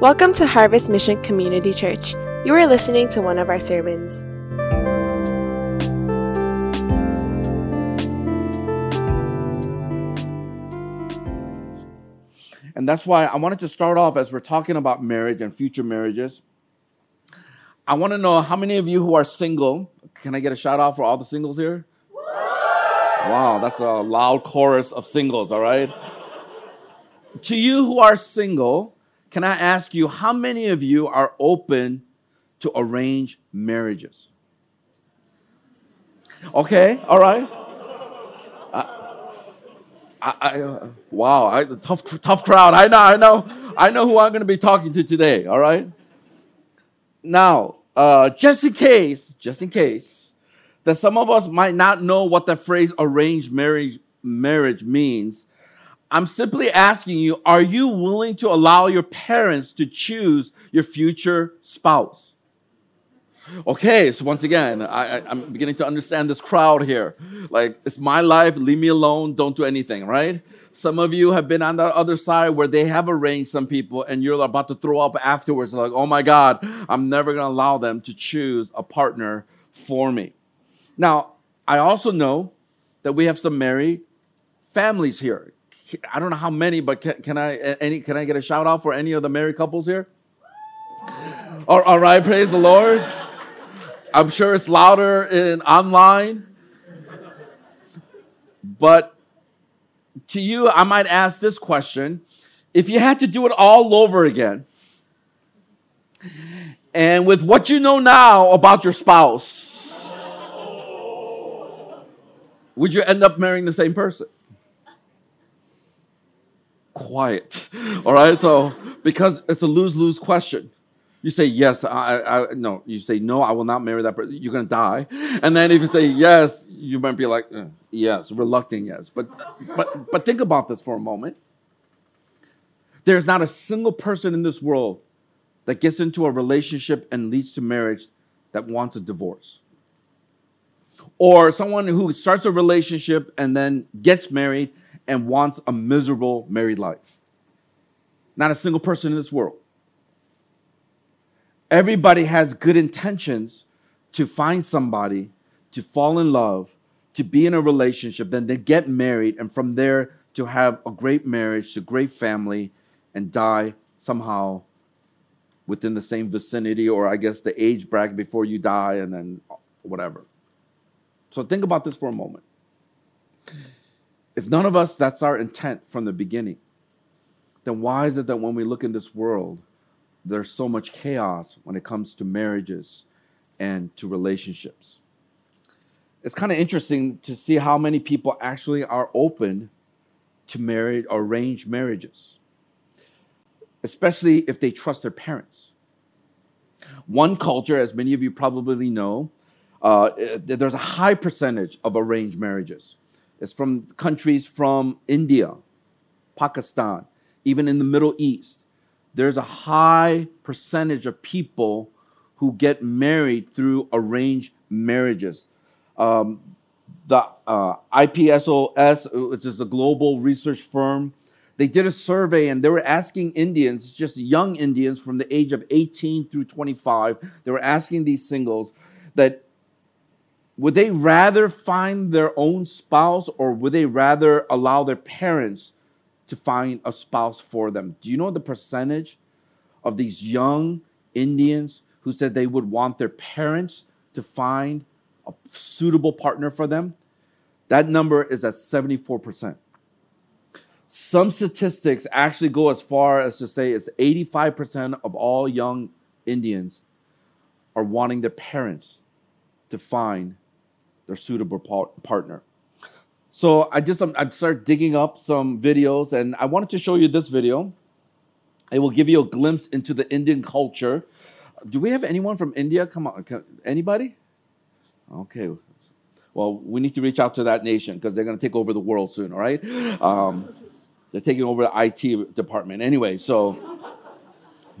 Welcome to Harvest Mission Community Church. You are listening to one of our sermons. And that's why I wanted to start off as we're talking about marriage and future marriages. I want to know how many of you who are single, can I get a shout out for all the singles here? Wow, that's a loud chorus of singles, all right? to you who are single, can I ask you how many of you are open to arrange marriages? Okay, all right. I, I, wow, I, tough, tough crowd. I know, I know, I know who I'm going to be talking to today. All right. Now, uh, just in case, just in case, that some of us might not know what the phrase "arranged marriage" marriage means, I'm simply asking you: Are you willing to allow your parents to choose your future spouse? Okay, so once again, I, am beginning to understand this crowd here. Like, it's my life, leave me alone, don't do anything, right? Some of you have been on the other side where they have arranged some people and you're about to throw up afterwards, like, oh my God, I'm never gonna allow them to choose a partner for me. Now, I also know that we have some married families here. I don't know how many, but can, can I any can I get a shout out for any of the married couples here? all, all right, praise the Lord. I'm sure it's louder in online. But to you, I might ask this question. If you had to do it all over again, and with what you know now about your spouse, would you end up marrying the same person? Quiet. All right, so because it's a lose lose question. You say yes, I, I no. You say no, I will not marry that person. You're gonna die. And then if you say yes, you might be like eh, yes, reluctant yes. But but but think about this for a moment. There's not a single person in this world that gets into a relationship and leads to marriage that wants a divorce. Or someone who starts a relationship and then gets married and wants a miserable married life. Not a single person in this world. Everybody has good intentions to find somebody, to fall in love, to be in a relationship, then they get married, and from there to have a great marriage, to great family, and die somehow within the same vicinity, or I guess the age bracket before you die, and then whatever. So think about this for a moment. If none of us, that's our intent from the beginning, then why is it that when we look in this world, there's so much chaos when it comes to marriages and to relationships. It's kind of interesting to see how many people actually are open to married arranged marriages, especially if they trust their parents. One culture, as many of you probably know, uh, there's a high percentage of arranged marriages. It's from countries from India, Pakistan, even in the Middle East there's a high percentage of people who get married through arranged marriages. Um, the uh, IPSOS, which is a global research firm, they did a survey and they were asking Indians, just young Indians from the age of 18 through 25, they were asking these singles that would they rather find their own spouse or would they rather allow their parents to find a spouse for them. Do you know the percentage of these young Indians who said they would want their parents to find a suitable partner for them? That number is at 74%. Some statistics actually go as far as to say it's 85% of all young Indians are wanting their parents to find their suitable partner. So I just I started digging up some videos, and I wanted to show you this video. It will give you a glimpse into the Indian culture. Do we have anyone from India? Come on, anybody? Okay. Well, we need to reach out to that nation because they're going to take over the world soon. All right. Um, they're taking over the IT department anyway. So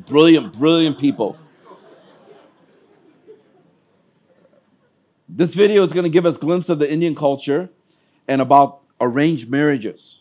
brilliant, brilliant people. This video is going to give us a glimpse of the Indian culture and about arranged marriages.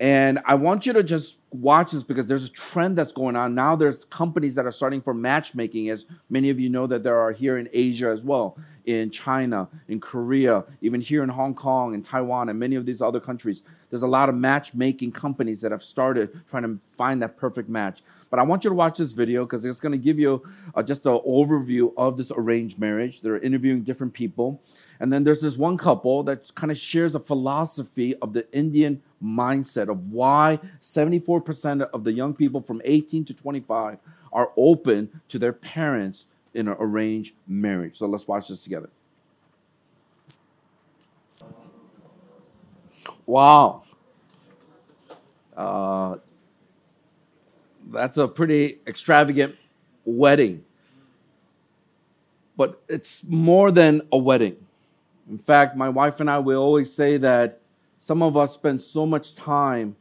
And I want you to just watch this because there's a trend that's going on. Now there's companies that are starting for matchmaking, as many of you know that there are here in Asia as well, in China, in Korea, even here in Hong Kong and Taiwan and many of these other countries. There's a lot of matchmaking companies that have started trying to find that perfect match. But I want you to watch this video because it's going to give you uh, just an overview of this arranged marriage. They're interviewing different people. And then there's this one couple that kind of shares a philosophy of the Indian mindset of why 74% of the young people from 18 to 25 are open to their parents in an arranged marriage. So let's watch this together. Wow. Uh, that's a pretty extravagant wedding. But it's more than a wedding. In fact, my wife and I will always say that some of us spend so much time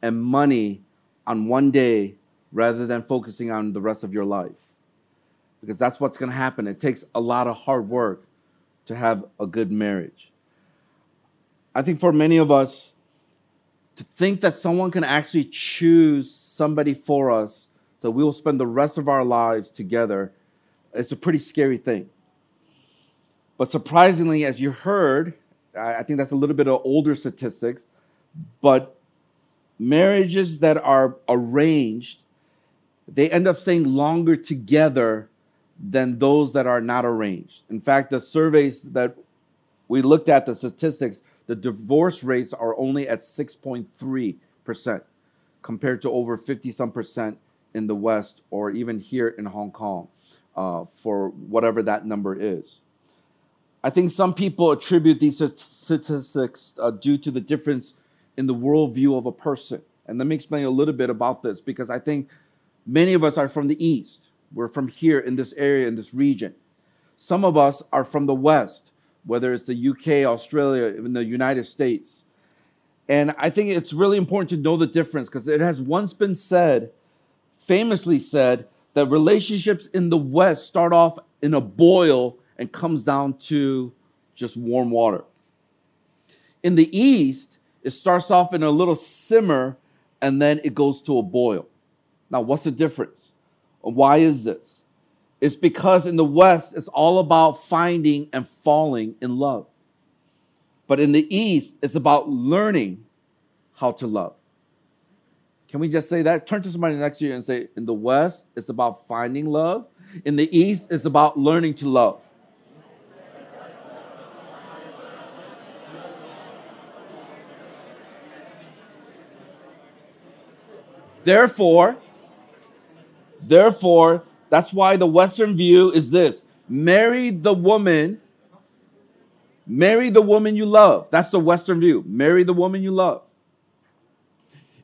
and money on one day rather than focusing on the rest of your life. Because that's what's going to happen. It takes a lot of hard work to have a good marriage. I think for many of us, to think that someone can actually choose somebody for us so we will spend the rest of our lives together, it's a pretty scary thing. But surprisingly, as you heard, I think that's a little bit of older statistics, but marriages that are arranged, they end up staying longer together than those that are not arranged. In fact, the surveys that we looked at, the statistics, the divorce rates are only at 6.3% compared to over 50 some percent in the West or even here in Hong Kong uh, for whatever that number is. I think some people attribute these statistics uh, due to the difference in the worldview of a person. And let me explain a little bit about this because I think many of us are from the East. We're from here in this area, in this region. Some of us are from the West, whether it's the UK, Australia, even the United States. And I think it's really important to know the difference because it has once been said, famously said, that relationships in the West start off in a boil and comes down to just warm water. In the East, it starts off in a little simmer and then it goes to a boil. Now, what's the difference? Why is this? It's because in the West, it's all about finding and falling in love. But in the East, it's about learning how to love. Can we just say that? Turn to somebody next to you and say, in the West, it's about finding love. In the East, it's about learning to love. Therefore, therefore, that's why the Western view is this marry the woman, marry the woman you love. That's the Western view. Marry the woman you love.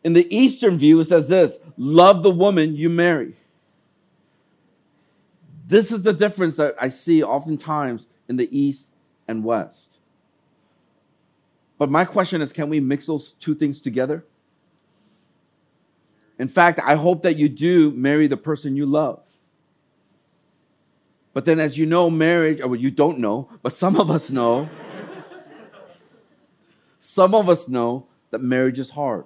In the Eastern view, it says this love the woman you marry. This is the difference that I see oftentimes in the East and West. But my question is can we mix those two things together? In fact, I hope that you do marry the person you love. But then, as you know, marriage, or you don't know, but some of us know, some of us know that marriage is hard.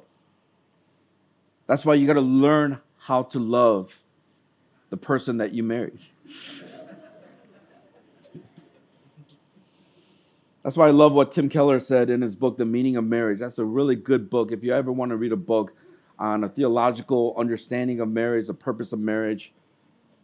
That's why you got to learn how to love the person that you married. That's why I love what Tim Keller said in his book, The Meaning of Marriage. That's a really good book. If you ever want to read a book on a theological understanding of marriage, the purpose of marriage.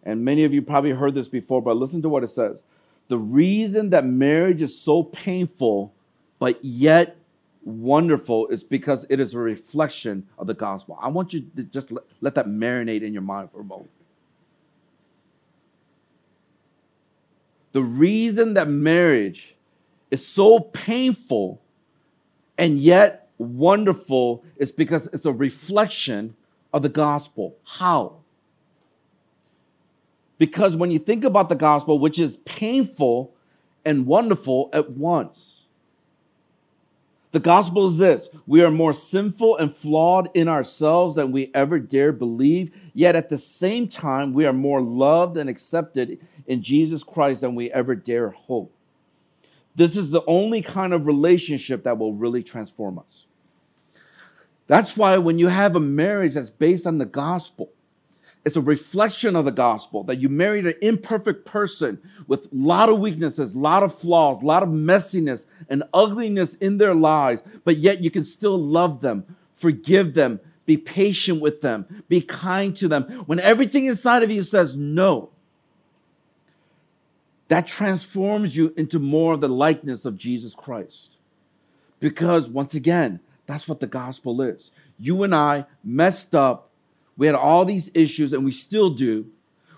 And many of you probably heard this before, but listen to what it says. The reason that marriage is so painful, but yet wonderful, is because it is a reflection of the gospel. I want you to just let, let that marinate in your mind for a moment. The reason that marriage is so painful and yet wonderful is because it's a reflection of the gospel. How? Because when you think about the gospel, which is painful and wonderful at once, the gospel is this we are more sinful and flawed in ourselves than we ever dare believe, yet at the same time, we are more loved and accepted in Jesus Christ than we ever dare hope. This is the only kind of relationship that will really transform us. That's why when you have a marriage that's based on the gospel, it's a reflection of the gospel that you married an imperfect person with a lot of weaknesses, a lot of flaws, a lot of messiness and ugliness in their lives, but yet you can still love them, forgive them, be patient with them, be kind to them. When everything inside of you says no, that transforms you into more of the likeness of Jesus Christ. Because once again, that's what the gospel is. You and I messed up. We had all these issues, and we still do.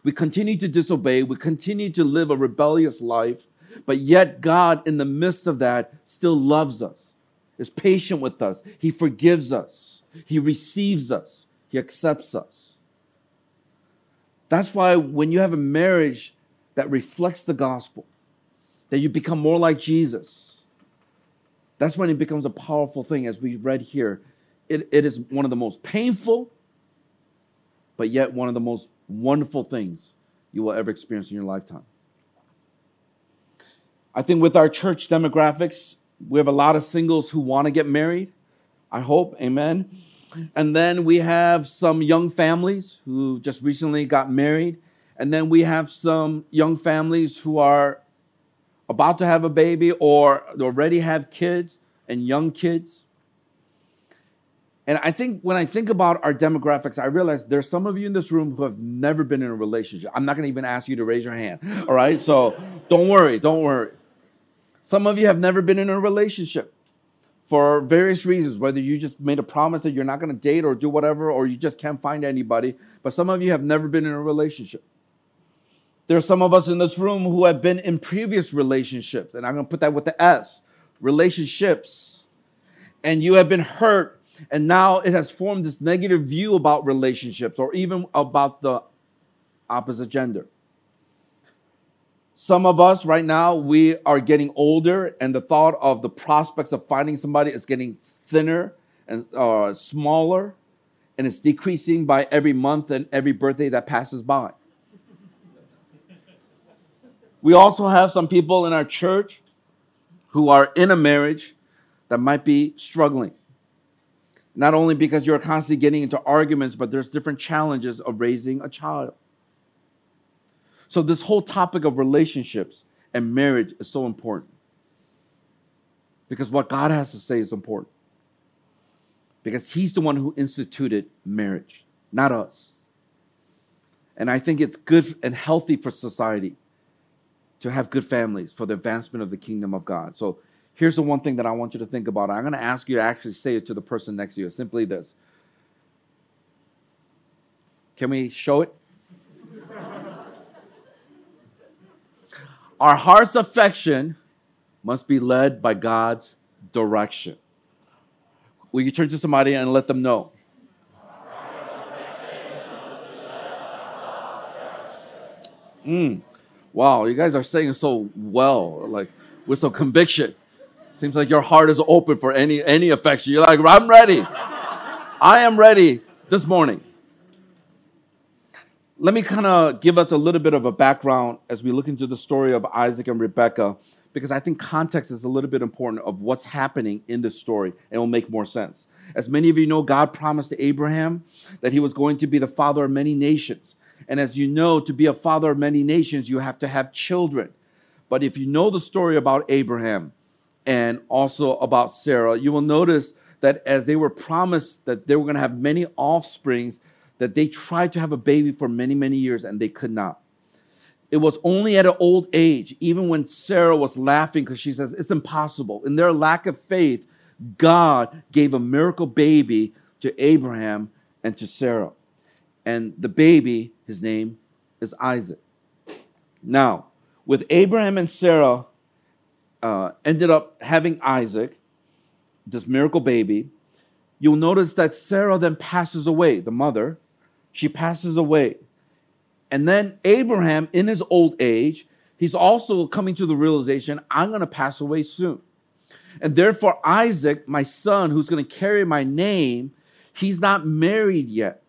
We continue to disobey. We continue to live a rebellious life. But yet, God, in the midst of that, still loves us, is patient with us. He forgives us, He receives us, He accepts us. That's why when you have a marriage that reflects the gospel, that you become more like Jesus, that's when it becomes a powerful thing, as we read here. It, it is one of the most painful, but yet one of the most wonderful things you will ever experience in your lifetime. I think with our church demographics, we have a lot of singles who want to get married. I hope, amen. And then we have some young families who just recently got married. And then we have some young families who are about to have a baby or already have kids and young kids. And I think when I think about our demographics, I realize there's some of you in this room who have never been in a relationship. I'm not going to even ask you to raise your hand. All right. So don't worry. Don't worry. Some of you have never been in a relationship for various reasons, whether you just made a promise that you're not going to date or do whatever, or you just can't find anybody. But some of you have never been in a relationship. There are some of us in this room who have been in previous relationships, and I'm going to put that with the S relationships. And you have been hurt, and now it has formed this negative view about relationships or even about the opposite gender. Some of us right now, we are getting older, and the thought of the prospects of finding somebody is getting thinner and uh, smaller, and it's decreasing by every month and every birthday that passes by. We also have some people in our church who are in a marriage that might be struggling. Not only because you're constantly getting into arguments, but there's different challenges of raising a child. So, this whole topic of relationships and marriage is so important because what God has to say is important. Because He's the one who instituted marriage, not us. And I think it's good and healthy for society to have good families for the advancement of the kingdom of God. So, here's the one thing that I want you to think about. I'm going to ask you to actually say it to the person next to you. simply this Can we show it? Our heart's affection must be led by God's direction. Will you turn to somebody and let them know? Mm. Wow, you guys are saying so well, like with some conviction. Seems like your heart is open for any any affection. You're like, I'm ready. I am ready this morning let me kind of give us a little bit of a background as we look into the story of Isaac and Rebecca, because I think context is a little bit important of what's happening in this story, and it will make more sense. As many of you know, God promised Abraham that he was going to be the father of many nations. And as you know, to be a father of many nations, you have to have children. But if you know the story about Abraham and also about Sarah, you will notice that as they were promised that they were going to have many offsprings, that they tried to have a baby for many, many years and they could not. It was only at an old age, even when Sarah was laughing because she says, It's impossible. In their lack of faith, God gave a miracle baby to Abraham and to Sarah. And the baby, his name is Isaac. Now, with Abraham and Sarah uh, ended up having Isaac, this miracle baby, you'll notice that Sarah then passes away, the mother, she passes away. And then Abraham, in his old age, he's also coming to the realization I'm going to pass away soon. And therefore, Isaac, my son, who's going to carry my name, he's not married yet.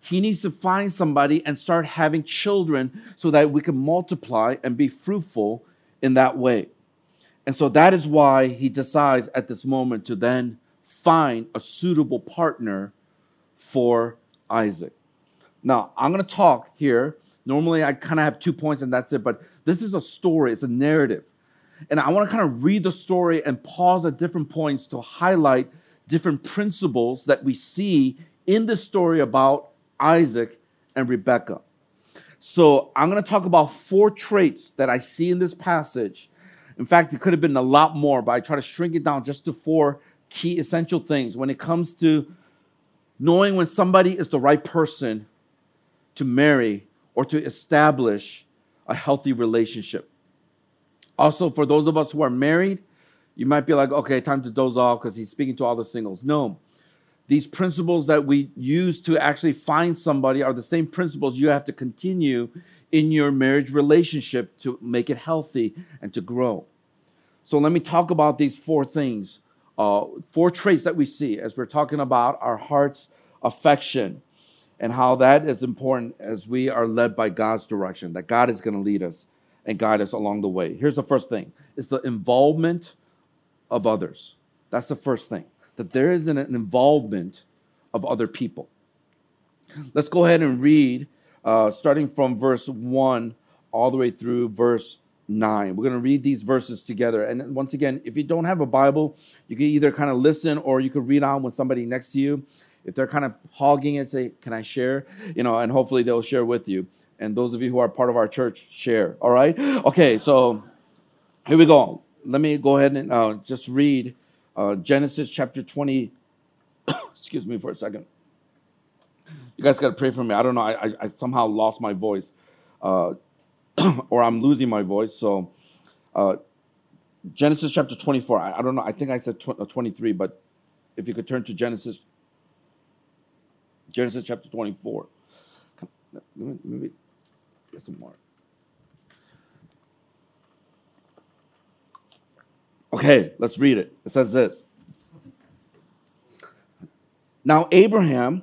He needs to find somebody and start having children so that we can multiply and be fruitful in that way. And so that is why he decides at this moment to then find a suitable partner for Isaac. Now, I'm going to talk here. Normally, I kind of have two points and that's it, but this is a story, it's a narrative. And I want to kind of read the story and pause at different points to highlight different principles that we see in the story about Isaac and Rebekah. So I'm going to talk about four traits that I see in this passage. In fact, it could have been a lot more, but I try to shrink it down just to four key essential things when it comes to knowing when somebody is the right person to marry or to establish a healthy relationship. Also, for those of us who are married, you might be like, okay, time to doze off because he's speaking to all the singles. No. These principles that we use to actually find somebody are the same principles you have to continue in your marriage relationship to make it healthy and to grow. So, let me talk about these four things, uh, four traits that we see as we're talking about our heart's affection and how that is important as we are led by God's direction, that God is going to lead us and guide us along the way. Here's the first thing it's the involvement of others. That's the first thing, that there is an involvement of other people. Let's go ahead and read, uh, starting from verse 1 all the way through verse 9. We're going to read these verses together. And once again, if you don't have a Bible, you can either kind of listen or you can read on with somebody next to you. If they're kind of hogging it, say, Can I share? You know, and hopefully they'll share with you and those of you who are part of our church share. All right? Okay, so here we go. Let me go ahead and uh, just read uh, Genesis chapter 20. Excuse me for a second. You guys got to pray for me. I don't know. I, I, I somehow lost my voice, uh, or I'm losing my voice. So, uh, Genesis chapter 24. I, I, don't know. I think I said tw- uh, 23, but if you could turn to Genesis, Genesis chapter 24. Let me, let me Get some more. Okay, let's read it. It says this. Now, Abraham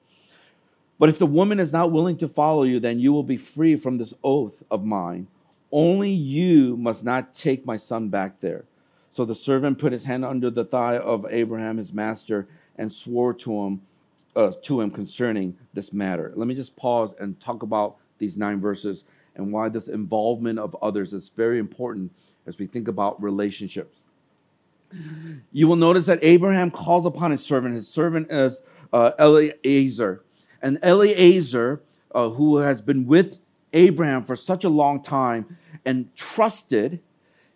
But if the woman is not willing to follow you, then you will be free from this oath of mine. Only you must not take my son back there. So the servant put his hand under the thigh of Abraham, his master, and swore to him uh, to him concerning this matter. Let me just pause and talk about these nine verses and why this involvement of others is very important as we think about relationships. You will notice that Abraham calls upon his servant. His servant is uh, Eliezer. And Eliezer, uh, who has been with Abraham for such a long time and trusted,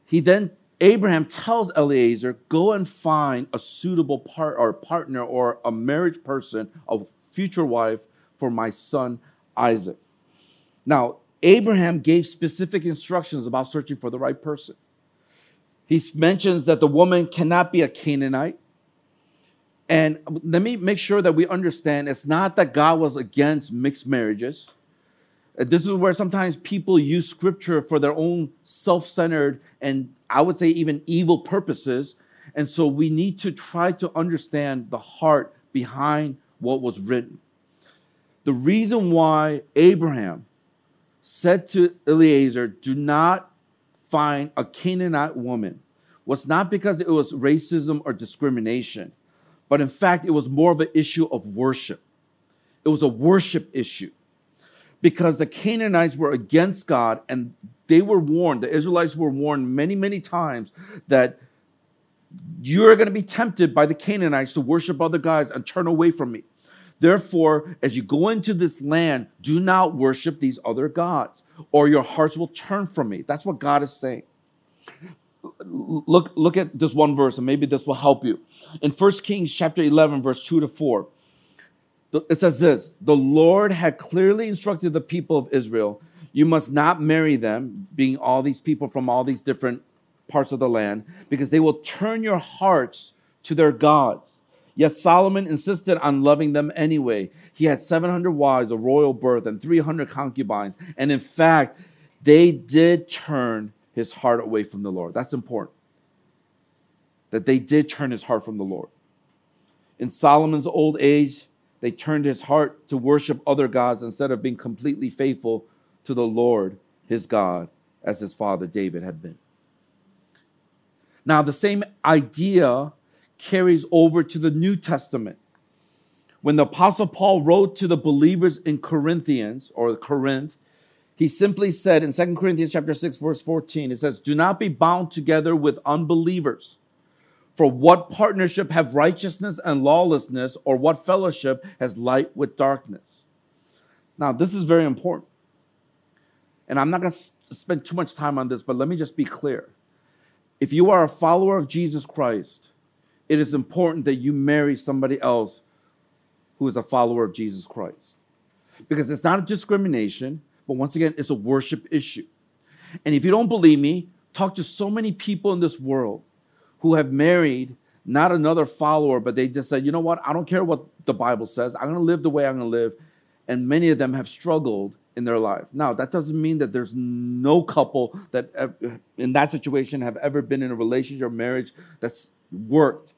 he then Abraham tells Eliezer, go and find a suitable part or partner or a marriage person, a future wife for my son Isaac. Now, Abraham gave specific instructions about searching for the right person. He mentions that the woman cannot be a Canaanite. And let me make sure that we understand it's not that God was against mixed marriages. Uh, this is where sometimes people use scripture for their own self centered and I would say even evil purposes. And so we need to try to understand the heart behind what was written. The reason why Abraham said to Eliezer, Do not find a Canaanite woman, was not because it was racism or discrimination, but in fact, it was more of an issue of worship. It was a worship issue because the Canaanites were against God and they were warned, the Israelites were warned many, many times that you're going to be tempted by the Canaanites to worship other gods and turn away from me. Therefore, as you go into this land, do not worship these other gods, or your hearts will turn from me. That's what God is saying. Look, look at this one verse, and maybe this will help you. In 1 Kings chapter 11, verse 2 to 4, it says this The Lord had clearly instructed the people of Israel, you must not marry them, being all these people from all these different parts of the land, because they will turn your hearts to their gods. Yet Solomon insisted on loving them anyway. He had 700 wives of royal birth and 300 concubines. And in fact, they did turn his heart away from the Lord. That's important. That they did turn his heart from the Lord. In Solomon's old age, they turned his heart to worship other gods instead of being completely faithful to the Lord, his God, as his father David had been. Now, the same idea carries over to the New Testament. When the Apostle Paul wrote to the believers in Corinthians or Corinth, he simply said in 2 Corinthians chapter 6, verse 14, it says, Do not be bound together with unbelievers. For what partnership have righteousness and lawlessness, or what fellowship has light with darkness? Now, this is very important. And I'm not going to spend too much time on this, but let me just be clear. If you are a follower of Jesus Christ, it is important that you marry somebody else who is a follower of Jesus Christ. Because it's not a discrimination, but once again, it's a worship issue. And if you don't believe me, talk to so many people in this world who have married not another follower, but they just said, you know what, I don't care what the Bible says, I'm gonna live the way I'm gonna live. And many of them have struggled in their life. Now, that doesn't mean that there's no couple that in that situation have ever been in a relationship or marriage that's worked,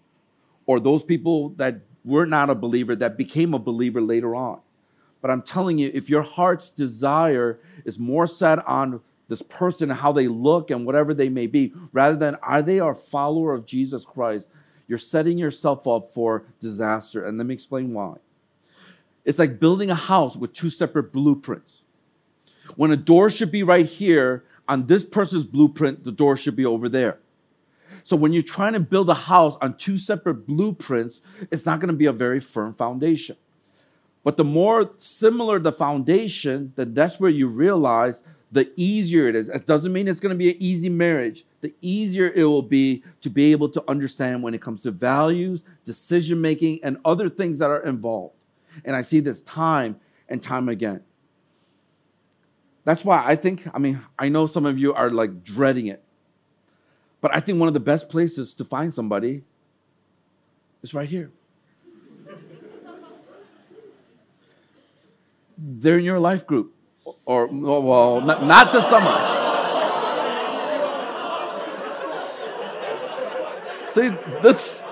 or those people that were not a believer that became a believer later on. But I'm telling you, if your heart's desire is more set on this person how they look and whatever they may be, rather than are they a follower of Jesus Christ, you're setting yourself up for disaster. And let me explain why. It's like building a house with two separate blueprints. When a door should be right here, on this person's blueprint, the door should be over there. So when you're trying to build a house on two separate blueprints, it's not going to be a very firm foundation. But the more similar the foundation, then that's where you realize the easier it is. It doesn't mean it's going to be an easy marriage. The easier it will be to be able to understand when it comes to values, decision making, and other things that are involved. And I see this time and time again. That's why I think, I mean, I know some of you are like dreading it. But I think one of the best places to find somebody is right here. They're in your life group. Or, well, not, not this summer. See, this.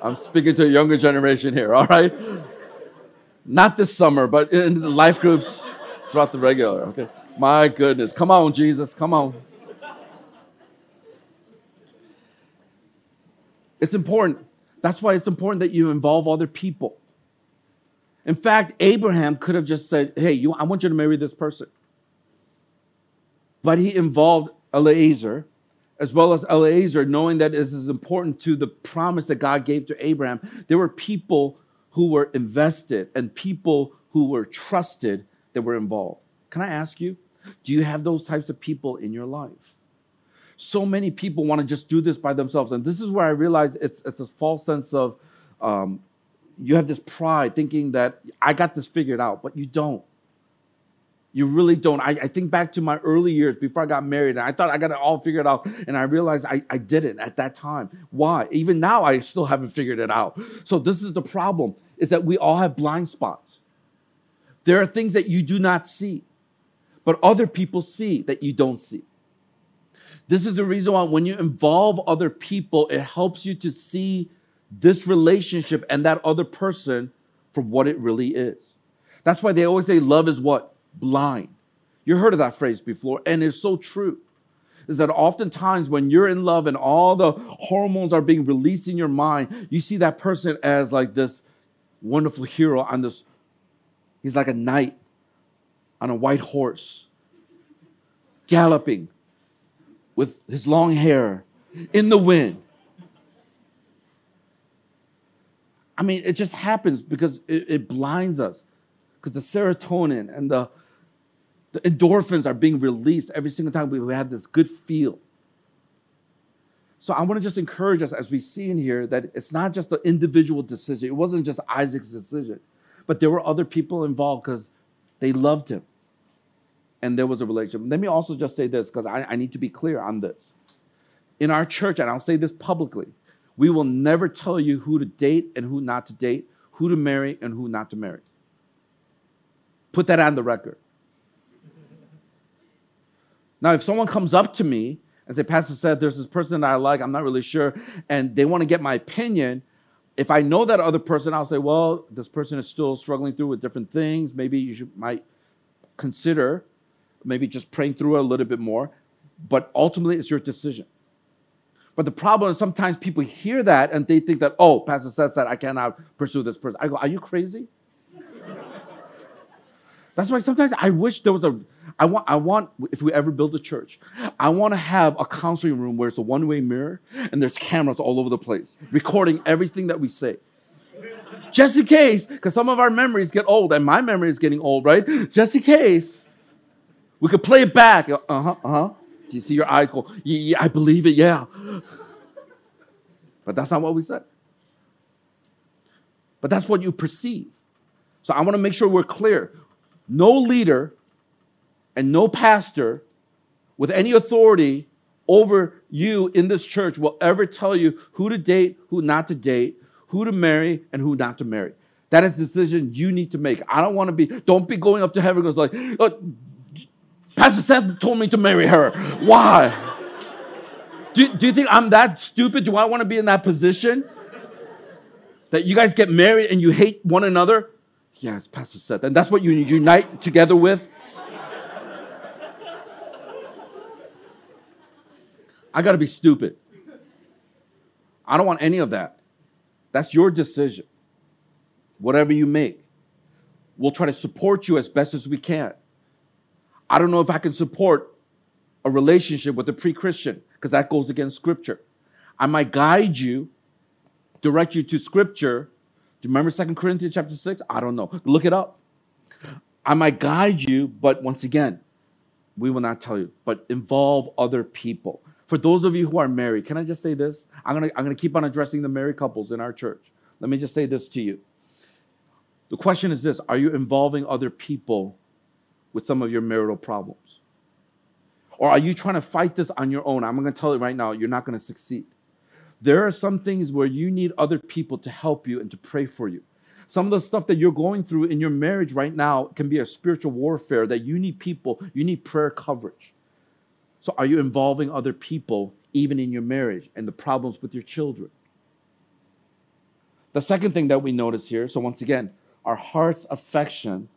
I'm speaking to a younger generation here, all right? Not this summer, but in the life groups throughout the regular, okay? My goodness. Come on, Jesus. Come on. It's important. That's why it's important that you involve other people. In fact, Abraham could have just said, Hey, you, I want you to marry this person. But he involved Eliezer, as well as Eliezer, knowing that this is important to the promise that God gave to Abraham. There were people who were invested and people who were trusted that were involved. Can I ask you, do you have those types of people in your life? So many people want to just do this by themselves. And this is where I realize it's, it's a false sense of um, you have this pride thinking that I got this figured out, but you don't. You really don't. I, I, think back to my early years before I got married, and I thought I got it all figured out, and I realized I, I didn't at that time. Why? Even now, I still haven't figured it out. So this is the problem: is that we all have blind spots. There are things that you do not see but other people see that you don't see. This is the reason why when you involve other people, it helps you to see this relationship and that other person for what it really is. That's why they always say love is what? Blind. You heard of that phrase before, and it's so true. Is that oftentimes when you're in love and all the hormones are being released in your mind, you see that person as like this wonderful hero on this, he's like a knight on a white horse, galloping with his long hair in the wind. I mean, it just happens because it, it blinds us. Because the serotonin and the, the endorphins are being released every single time we, have this good feel. So I want to just encourage us as we see in here that it's not just an individual decision. It wasn't just Isaac's decision, but there were other people involved because they loved him. And there was a relationship. Let me also just say this because I, I need to be clear on this. In our church, and I'll say this publicly, we will never tell you who to date and who not to date, who to marry and who not to marry. Put that on the record. Now, if someone comes up to me and say, Pastor said there's this person that I like, I'm not really sure, and they want to get my opinion, if I know that other person, I'll say, well, this person is still struggling through with different things. Maybe you should, might consider maybe just praying through it a little bit more. But ultimately, it's your decision. But the problem is sometimes people hear that and they think that, oh, Pastor says that I cannot pursue this person. I go, are you crazy? That's why sometimes I wish there was a I want I want if we ever build a church, I want to have a counseling room where it's a one-way mirror and there's cameras all over the place recording everything that we say. Just in case, because some of our memories get old, and my memory is getting old, right? Just in case, we could play it back. Uh huh, uh huh. Do you see your eyes go, yeah, yeah, I believe it, yeah. But that's not what we said. But that's what you perceive. So I want to make sure we're clear. No leader and no pastor with any authority over you in this church will ever tell you who to date, who not to date, who to marry, and who not to marry. That is a decision you need to make. I don't want to be, don't be going up to heaven and goes like, oh, Pastor Seth told me to marry her. Why? Do, do you think I'm that stupid? Do I want to be in that position? That you guys get married and you hate one another? Yeah, it's Pastor Seth. And that's what you unite together with? I got to be stupid. I don't want any of that. That's your decision. Whatever you make, we'll try to support you as best as we can. I don't know if I can support a relationship with a pre Christian because that goes against scripture. I might guide you, direct you to scripture. Do you remember Second Corinthians chapter 6? I don't know. Look it up. I might guide you, but once again, we will not tell you, but involve other people. For those of you who are married, can I just say this? I'm gonna, I'm gonna keep on addressing the married couples in our church. Let me just say this to you. The question is this Are you involving other people with some of your marital problems? Or are you trying to fight this on your own? I'm going to tell you right now, you're not going to succeed. There are some things where you need other people to help you and to pray for you. Some of the stuff that you're going through in your marriage right now can be a spiritual warfare that you need people, you need prayer coverage. So, are you involving other people even in your marriage and the problems with your children? The second thing that we notice here, so once again, our heart's affection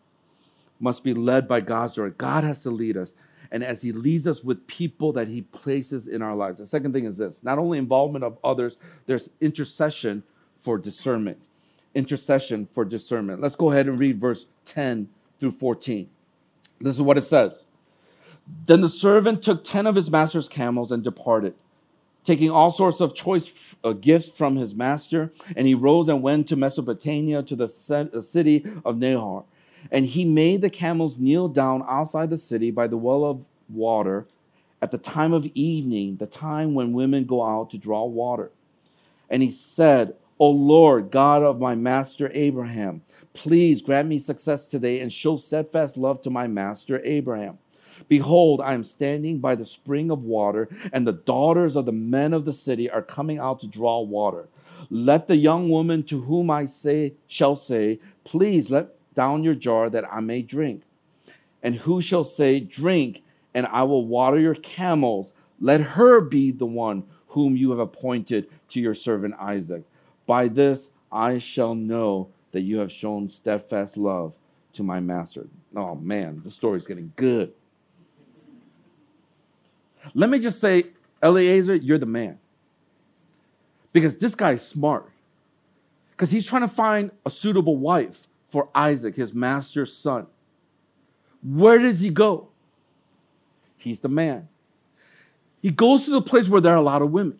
must be led by God's word. God has to lead us. And as He leads us with people that He places in our lives. The second thing is this not only involvement of others, there's intercession for discernment. Intercession for discernment. Let's go ahead and read verse 10 through 14. This is what it says. Then the servant took 10 of his master's camels and departed, taking all sorts of choice uh, gifts from his master. And he rose and went to Mesopotamia to the city of Nahor and he made the camels kneel down outside the city by the well of water at the time of evening, the time when women go out to draw water. And he said, O Lord, God of my master Abraham, please grant me success today and show steadfast love to my master Abraham. Behold, I am standing by the spring of water, and the daughters of the men of the city are coming out to draw water. Let the young woman to whom I say shall say, Please let down your jar that I may drink. And who shall say, Drink, and I will water your camels? Let her be the one whom you have appointed to your servant Isaac. By this I shall know that you have shown steadfast love to my master. Oh man, the story's getting good. Let me just say, Eliezer, you're the man. Because this guy's smart. Because he's trying to find a suitable wife for Isaac, his master's son. Where does he go? He's the man. He goes to the place where there are a lot of women.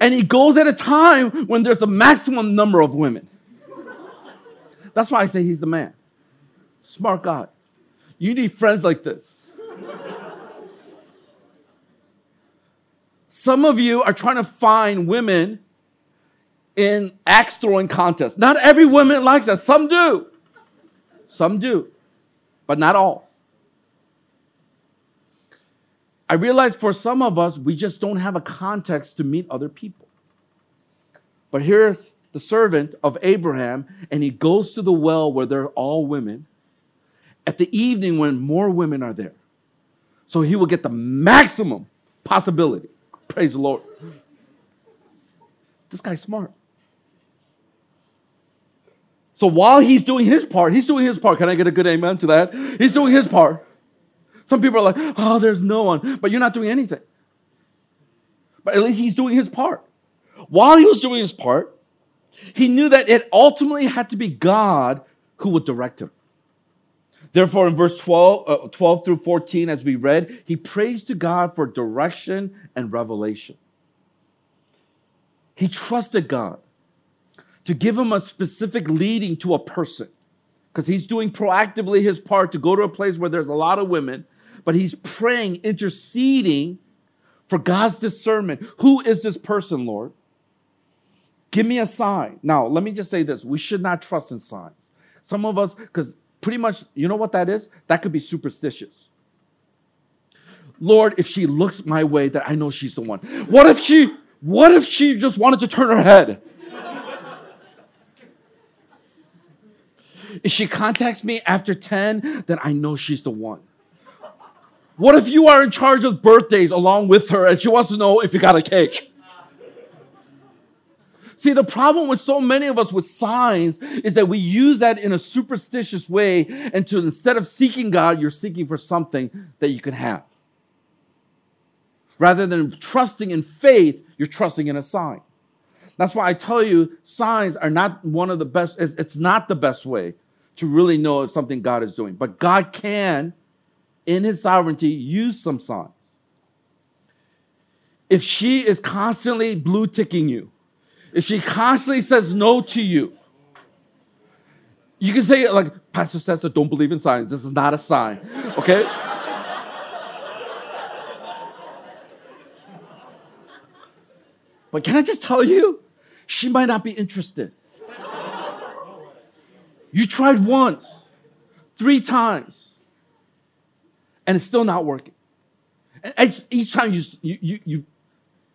And he goes at a time when there's a maximum number of women. That's why I say he's the man. Smart guy. You need friends like this. Some of you are trying to find women in axe throwing contests. Not every woman likes that. Some do. Some do, but not all. I realize for some of us, we just don't have a context to meet other people. But here's the servant of Abraham, and he goes to the well where they're all women at the evening when more women are there. So he will get the maximum possibility. Praise the Lord. This guy's smart. So while he's doing his part, he's doing his part. Can I get a good amen to that? He's doing his part. Some people are like, oh, there's no one, but you're not doing anything. But at least he's doing his part. While he was doing his part, he knew that it ultimately had to be God who would direct him. Therefore, in verse 12, uh, 12 through 14, as we read, he prays to God for direction and revelation. He trusted God to give him a specific leading to a person because he's doing proactively his part to go to a place where there's a lot of women, but he's praying, interceding for God's discernment. Who is this person, Lord? Give me a sign. Now, let me just say this we should not trust in signs. Some of us, because pretty much, you know what that is? That could be superstitious. Lord, if she looks my way, that I know she's the one. What if she, what if she just wanted to turn her head? If she contacts me after 10, then I know she's the one. What if you are in charge of birthdays along with her and she wants to know if you got a cake? See, the problem with so many of us with signs is that we use that in a superstitious way, and to instead of seeking God, you're seeking for something that you can have. Rather than trusting in faith, you're trusting in a sign. That's why I tell you, signs are not one of the best, it's not the best way to really know if something God is doing. But God can, in his sovereignty, use some signs. If she is constantly blue ticking you, if she constantly says no to you, you can say, like, Pastor says that don't believe in signs. This is not a sign, okay? but can I just tell you, she might not be interested. You tried once, three times, and it's still not working. And each time you, you, you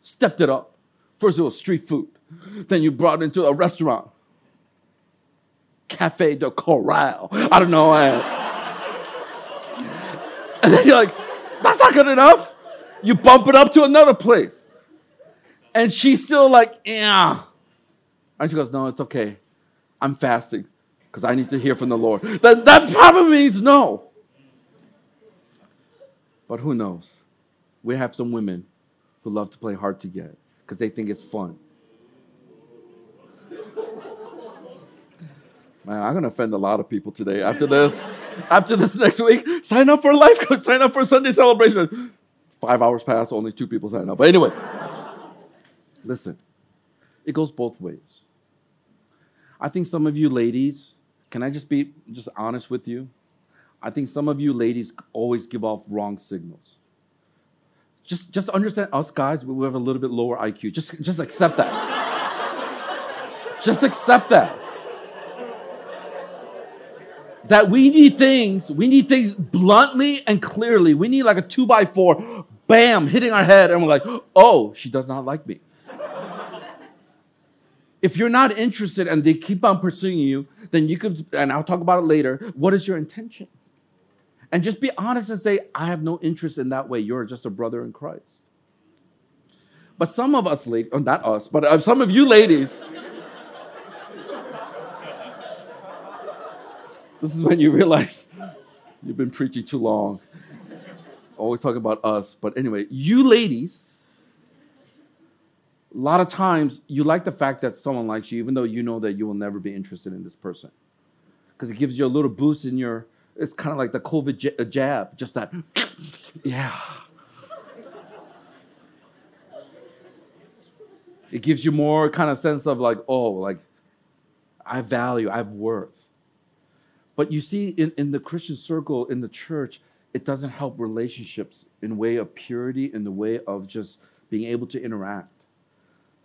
stepped it up. First it was street food, then you brought it into a restaurant. Cafe de Coral. I don't know. And then you're like, that's not good enough. You bump it up to another place. And she's still like, yeah. And she goes, no, it's okay. I'm fasting because I need to hear from the Lord. Then that probably means no. But who knows? We have some women who love to play hard to get because they think it's fun. Man, I'm gonna offend a lot of people today after this. after this next week, sign up for life coach, sign up for Sunday celebration. Five hours past, only two people sign up. But anyway, listen, it goes both ways. I think some of you ladies can I just be just honest with you? I think some of you ladies always give off wrong signals. Just, just understand us guys, we have a little bit lower IQ. Just, just accept that. just accept that. That we need things, we need things bluntly and clearly. We need like a two by four, bam, hitting our head, and we're like, oh, she does not like me. If you're not interested and they keep on pursuing you, then you could, and I'll talk about it later, what is your intention? And just be honest and say, I have no interest in that way. You're just a brother in Christ. But some of us, ladies, oh, not us, but uh, some of you ladies, this is when you realize you've been preaching too long. Always talking about us. But anyway, you ladies, a lot of times you like the fact that someone likes you, even though you know that you will never be interested in this person. Because it gives you a little boost in your, it's kind of like the COVID uh, jab, just that, yeah. It gives you more kind of sense of like, oh, like I value, I have worth. But you see, in, in the Christian circle, in the church, it doesn't help relationships in way of purity, in the way of just being able to interact.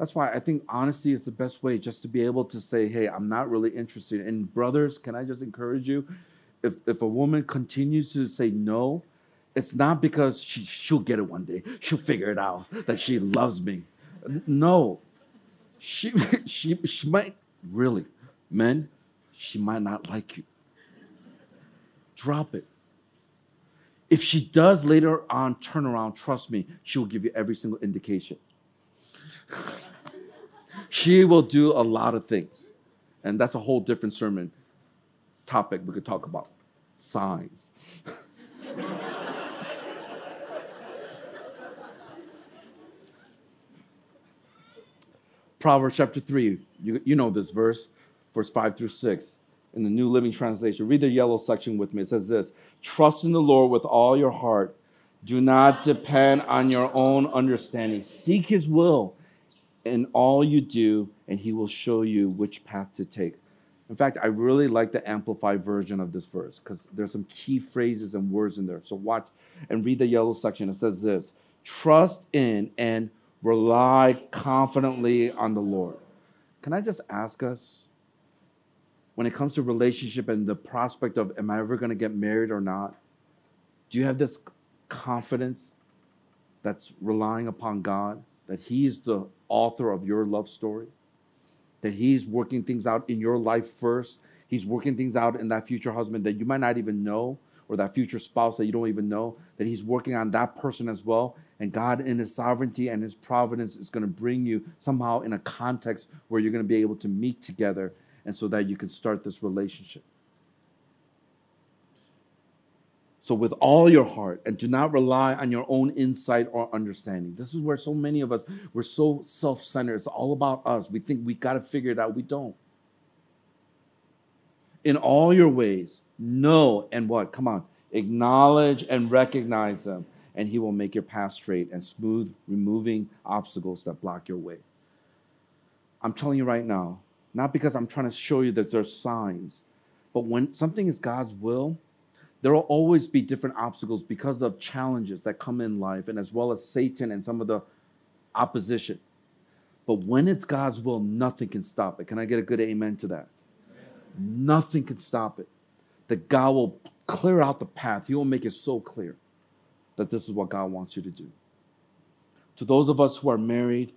That's why I think honesty is the best way just to be able to say, hey, I'm not really interested. And brothers, can I just encourage you? If, if a woman continues to say no, it's not because she, she'll get it one day. She'll figure it out that she loves me. No. She, she, she might, really, men, she might not like you. Drop it. If she does later on turn around, trust me, she will give you every single indication. she will do a lot of things. And that's a whole different sermon topic we could talk about signs. Proverbs chapter 3, you, you know this verse, verse 5 through 6 in the New Living Translation. Read the yellow section with me. It says this Trust in the Lord with all your heart. Do not depend on your own understanding. Seek his will in all you do, and he will show you which path to take. In fact, I really like the amplified version of this verse because there's some key phrases and words in there. So watch and read the yellow section. It says this Trust in and rely confidently on the Lord. Can I just ask us, when it comes to relationship and the prospect of am I ever going to get married or not, do you have this confidence that's relying upon God that He is the author of your love story? That He's working things out in your life first? He's working things out in that future husband that you might not even know, or that future spouse that you don't even know, that He's working on that person as well. And God, in His sovereignty and His providence, is going to bring you somehow in a context where you're going to be able to meet together and so that you can start this relationship. So, with all your heart, and do not rely on your own insight or understanding. This is where so many of us, we're so self centered. It's all about us. We think we got to figure it out. We don't. In all your ways, know and what? Come on. Acknowledge and recognize them, and He will make your path straight and smooth, removing obstacles that block your way. I'm telling you right now, not because I'm trying to show you that there's signs, but when something is God's will, there will always be different obstacles because of challenges that come in life, and as well as Satan and some of the opposition. But when it's God's will, nothing can stop it. Can I get a good amen to that? Amen. Nothing can stop it. That God will clear out the path, He will make it so clear that this is what God wants you to do. To those of us who are married,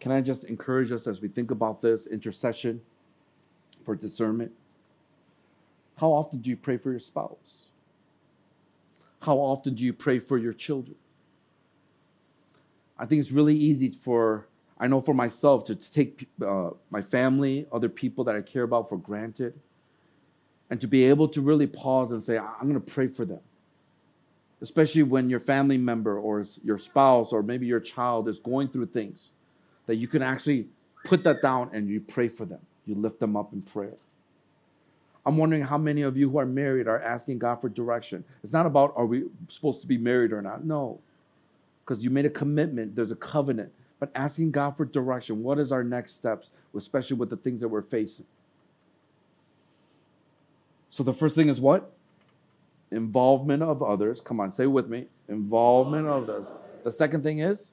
can I just encourage us as we think about this intercession for discernment? How often do you pray for your spouse? How often do you pray for your children? I think it's really easy for, I know for myself, to take uh, my family, other people that I care about for granted, and to be able to really pause and say, I'm going to pray for them. Especially when your family member or your spouse or maybe your child is going through things that you can actually put that down and you pray for them. You lift them up in prayer. I'm wondering how many of you who are married are asking God for direction. It's not about are we supposed to be married or not. No. Because you made a commitment, there's a covenant. But asking God for direction. What is our next steps, especially with the things that we're facing? So the first thing is what? Involvement of others. Come on, say with me. Involvement of others. The second thing is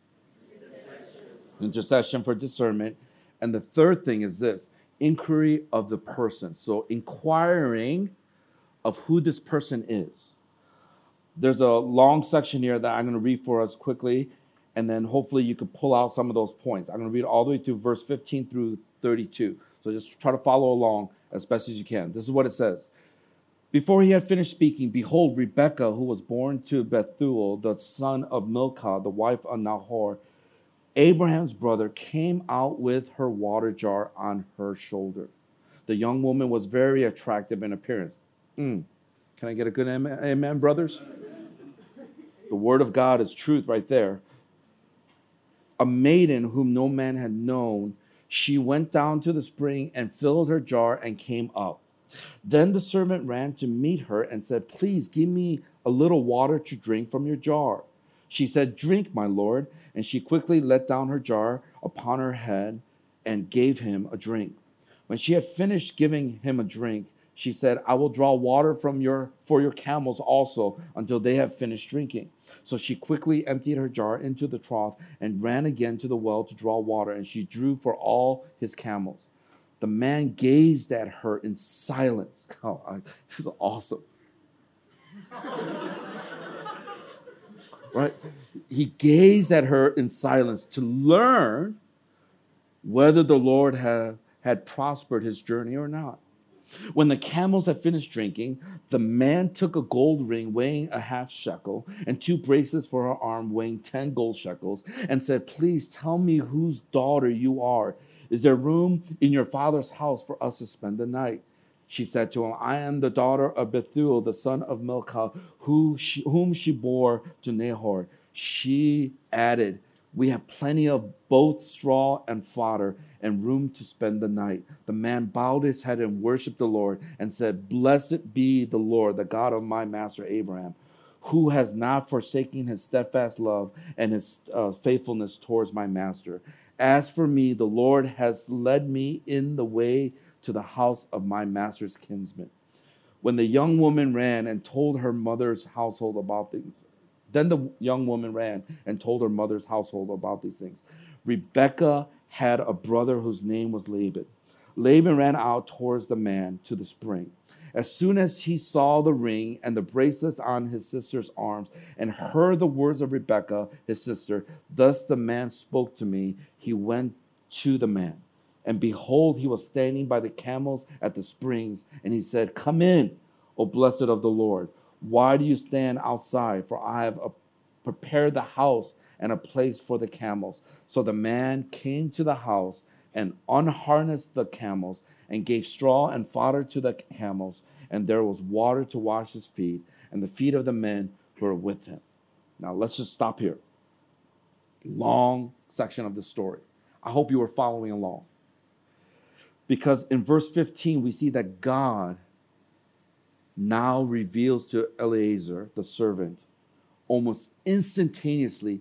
intercession for discernment. And the third thing is this inquiry of the person. So, inquiring of who this person is. There's a long section here that I'm going to read for us quickly, and then hopefully you can pull out some of those points. I'm going to read all the way through verse 15 through 32. So, just try to follow along as best as you can. This is what it says. Before he had finished speaking, behold, Rebekah, who was born to Bethuel, the son of Milcah, the wife of Nahor, Abraham's brother came out with her water jar on her shoulder. The young woman was very attractive in appearance. Mm. Can I get a good amen, amen, brothers? The word of God is truth right there. A maiden whom no man had known, she went down to the spring and filled her jar and came up. Then the servant ran to meet her and said, Please give me a little water to drink from your jar. She said, Drink, my lord and she quickly let down her jar upon her head and gave him a drink. When she had finished giving him a drink, she said, I will draw water from your for your camels also until they have finished drinking. So she quickly emptied her jar into the trough and ran again to the well to draw water, and she drew for all his camels. The man gazed at her in silence. Oh, this is awesome. right? He gazed at her in silence to learn whether the Lord had, had prospered his journey or not. When the camels had finished drinking, the man took a gold ring weighing a half shekel and two bracelets for her arm weighing 10 gold shekels and said, Please tell me whose daughter you are. Is there room in your father's house for us to spend the night? She said to him, I am the daughter of Bethuel, the son of Milcah, who she, whom she bore to Nahor. She added, We have plenty of both straw and fodder and room to spend the night. The man bowed his head and worshiped the Lord and said, Blessed be the Lord, the God of my master Abraham, who has not forsaken his steadfast love and his uh, faithfulness towards my master. As for me, the Lord has led me in the way to the house of my master's kinsman. When the young woman ran and told her mother's household about things, then the young woman ran and told her mother's household about these things. Rebekah had a brother whose name was Laban. Laban ran out towards the man to the spring. As soon as he saw the ring and the bracelets on his sister's arms and heard the words of Rebekah, his sister, thus the man spoke to me, he went to the man. And behold, he was standing by the camels at the springs. And he said, Come in, O blessed of the Lord. Why do you stand outside? For I have uh, prepared the house and a place for the camels. So the man came to the house and unharnessed the camels and gave straw and fodder to the camels. And there was water to wash his feet and the feet of the men who were with him. Now let's just stop here. Long section of the story. I hope you were following along. Because in verse 15, we see that God now reveals to Eliezer, the servant, almost instantaneously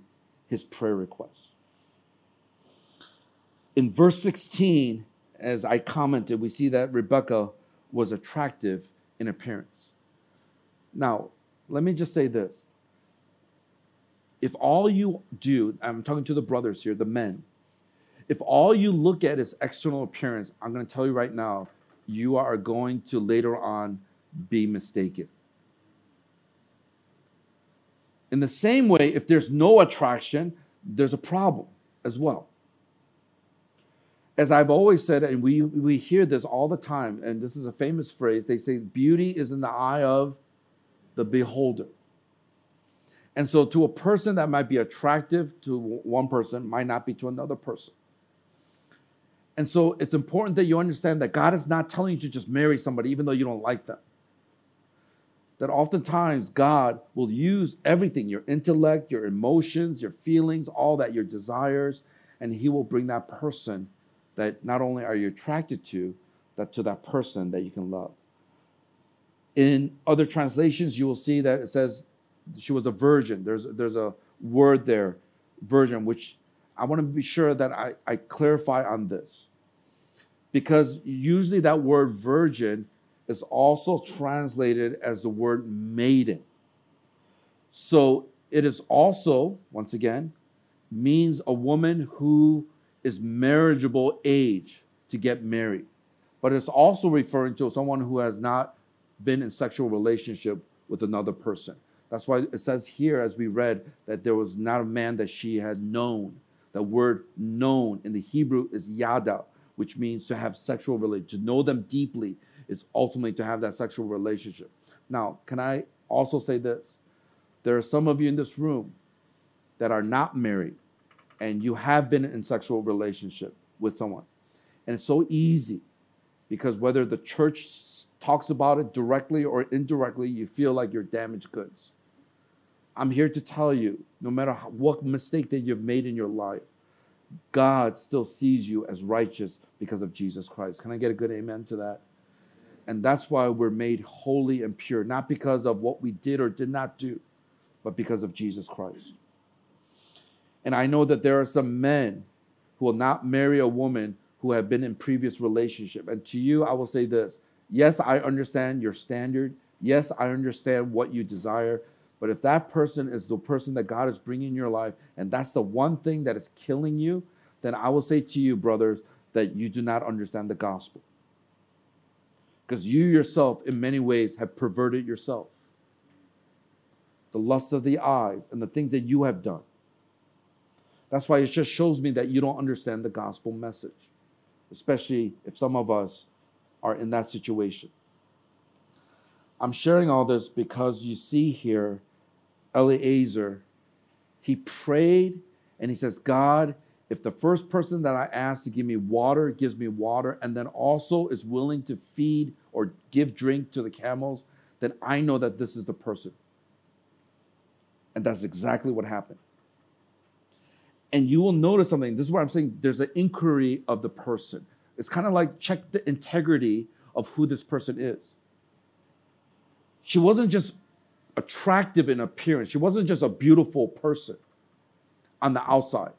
his prayer request. In verse 16, as I commented, we see that Rebecca was attractive in appearance. Now, let me just say this. If all you do, I'm talking to the brothers here, the men, if all you look at is external appearance, I'm going to tell you right now, you are going to later on be mistaken. In the same way, if there's no attraction, there's a problem as well. As I've always said, and we, we hear this all the time, and this is a famous phrase they say, beauty is in the eye of the beholder. And so, to a person that might be attractive to one person, might not be to another person. And so it's important that you understand that God is not telling you to just marry somebody even though you don't like them. That oftentimes God will use everything your intellect, your emotions, your feelings, all that, your desires, and He will bring that person that not only are you attracted to, that to that person that you can love. In other translations, you will see that it says she was a virgin. There's, there's a word there, virgin, which I want to be sure that I, I clarify on this. Because usually that word virgin is also translated as the word maiden. So it is also, once again, means a woman who is marriageable age to get married. But it's also referring to someone who has not been in sexual relationship with another person. That's why it says here, as we read, that there was not a man that she had known. The word known in the Hebrew is yada, which means to have sexual relation, to know them deeply is ultimately to have that sexual relationship. Now, can I also say this? There are some of you in this room that are not married and you have been in sexual relationship with someone. And it's so easy because whether the church talks about it directly or indirectly, you feel like you're damaged goods. I'm here to tell you no matter what mistake that you've made in your life, God still sees you as righteous because of Jesus Christ. Can I get a good amen to that? And that's why we're made holy and pure, not because of what we did or did not do, but because of Jesus Christ. And I know that there are some men who will not marry a woman who have been in previous relationship. And to you, I will say this. Yes, I understand your standard. Yes, I understand what you desire. But if that person is the person that God is bringing in your life, and that's the one thing that is killing you, then I will say to you, brothers, that you do not understand the gospel. Because you yourself, in many ways, have perverted yourself. The lust of the eyes and the things that you have done. That's why it just shows me that you don't understand the gospel message, especially if some of us are in that situation. I'm sharing all this because you see here Eliezer, he prayed and he says, God, if the first person that I ask to give me water gives me water and then also is willing to feed or give drink to the camels, then I know that this is the person. And that's exactly what happened. And you will notice something. This is what I'm saying. There's an inquiry of the person. It's kind of like check the integrity of who this person is. She wasn't just attractive in appearance, she wasn't just a beautiful person on the outside.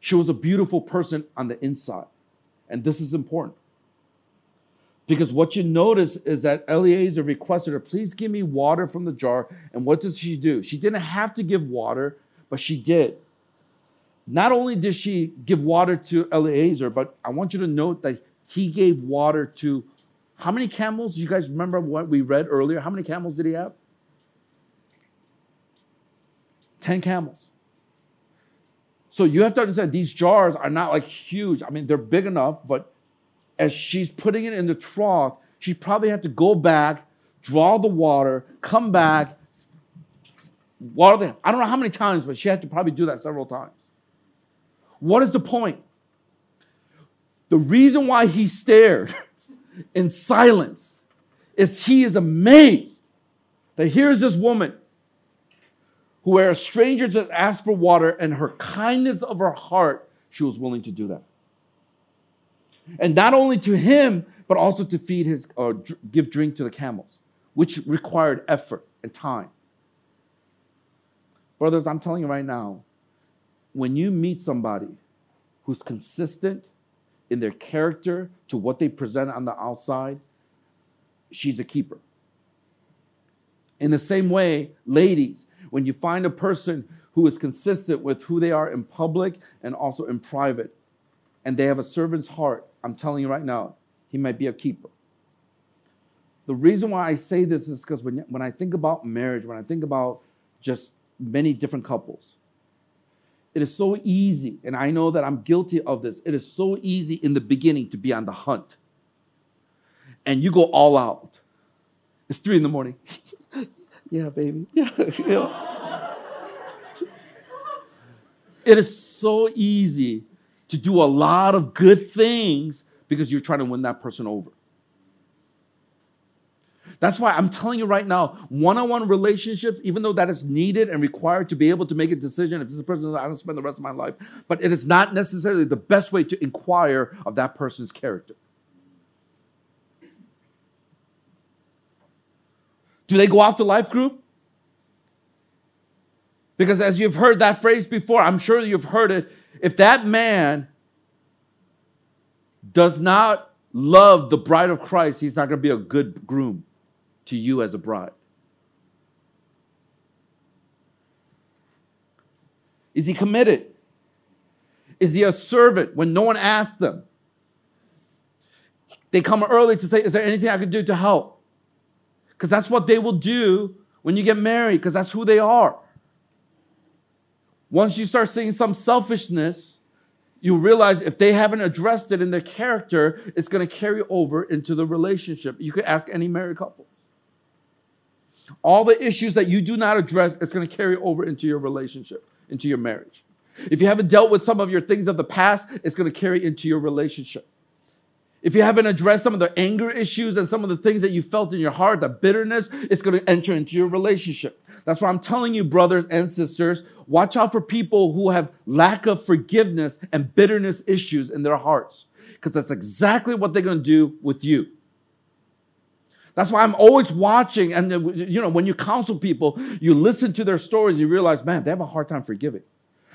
She was a beautiful person on the inside. And this is important. Because what you notice is that Eliezer requested her, please give me water from the jar. And what does she do? She didn't have to give water, but she did. Not only did she give water to Eliezer, but I want you to note that he gave water to how many camels? You guys remember what we read earlier? How many camels did he have? 10 camels. So you have to understand these jars are not like huge. I mean, they're big enough, but as she's putting it in the trough, she probably had to go back, draw the water, come back, water them. I don't know how many times, but she had to probably do that several times. What is the point? The reason why he stared in silence is he is amazed that here's this woman who, were a stranger just asked for water, and her kindness of her heart, she was willing to do that. And not only to him, but also to feed his uh, or give drink to the camels, which required effort and time. Brothers, I'm telling you right now, when you meet somebody who's consistent in their character to what they present on the outside, she's a keeper. In the same way, ladies, when you find a person who is consistent with who they are in public and also in private, and they have a servant's heart, I'm telling you right now, he might be a keeper. The reason why I say this is because when, when I think about marriage, when I think about just many different couples, it is so easy, and I know that I'm guilty of this. It is so easy in the beginning to be on the hunt. And you go all out. It's three in the morning. yeah, baby. Yeah. you know. it is so easy to do a lot of good things because you're trying to win that person over. That's why I'm telling you right now, one-on-one relationships, even though that is needed and required to be able to make a decision if this is a person that I don't spend the rest of my life, but it is not necessarily the best way to inquire of that person's character. Do they go off to life group? Because as you've heard that phrase before, I'm sure you've heard it. If that man does not love the bride of Christ, he's not going to be a good groom to you as a bride? Is he committed? Is he a servant when no one asks them? They come early to say, Is there anything I can do to help? Because that's what they will do when you get married, because that's who they are. Once you start seeing some selfishness, you realize if they haven't addressed it in their character, it's going to carry over into the relationship. You could ask any married couple. All the issues that you do not address, it's going to carry over into your relationship, into your marriage. If you haven't dealt with some of your things of the past, it's going to carry into your relationship. If you haven't addressed some of the anger issues and some of the things that you felt in your heart, the bitterness, it's going to enter into your relationship. That's why I'm telling you, brothers and sisters, watch out for people who have lack of forgiveness and bitterness issues in their hearts, because that's exactly what they're going to do with you. That's why I'm always watching. And, you know, when you counsel people, you listen to their stories, you realize, man, they have a hard time forgiving.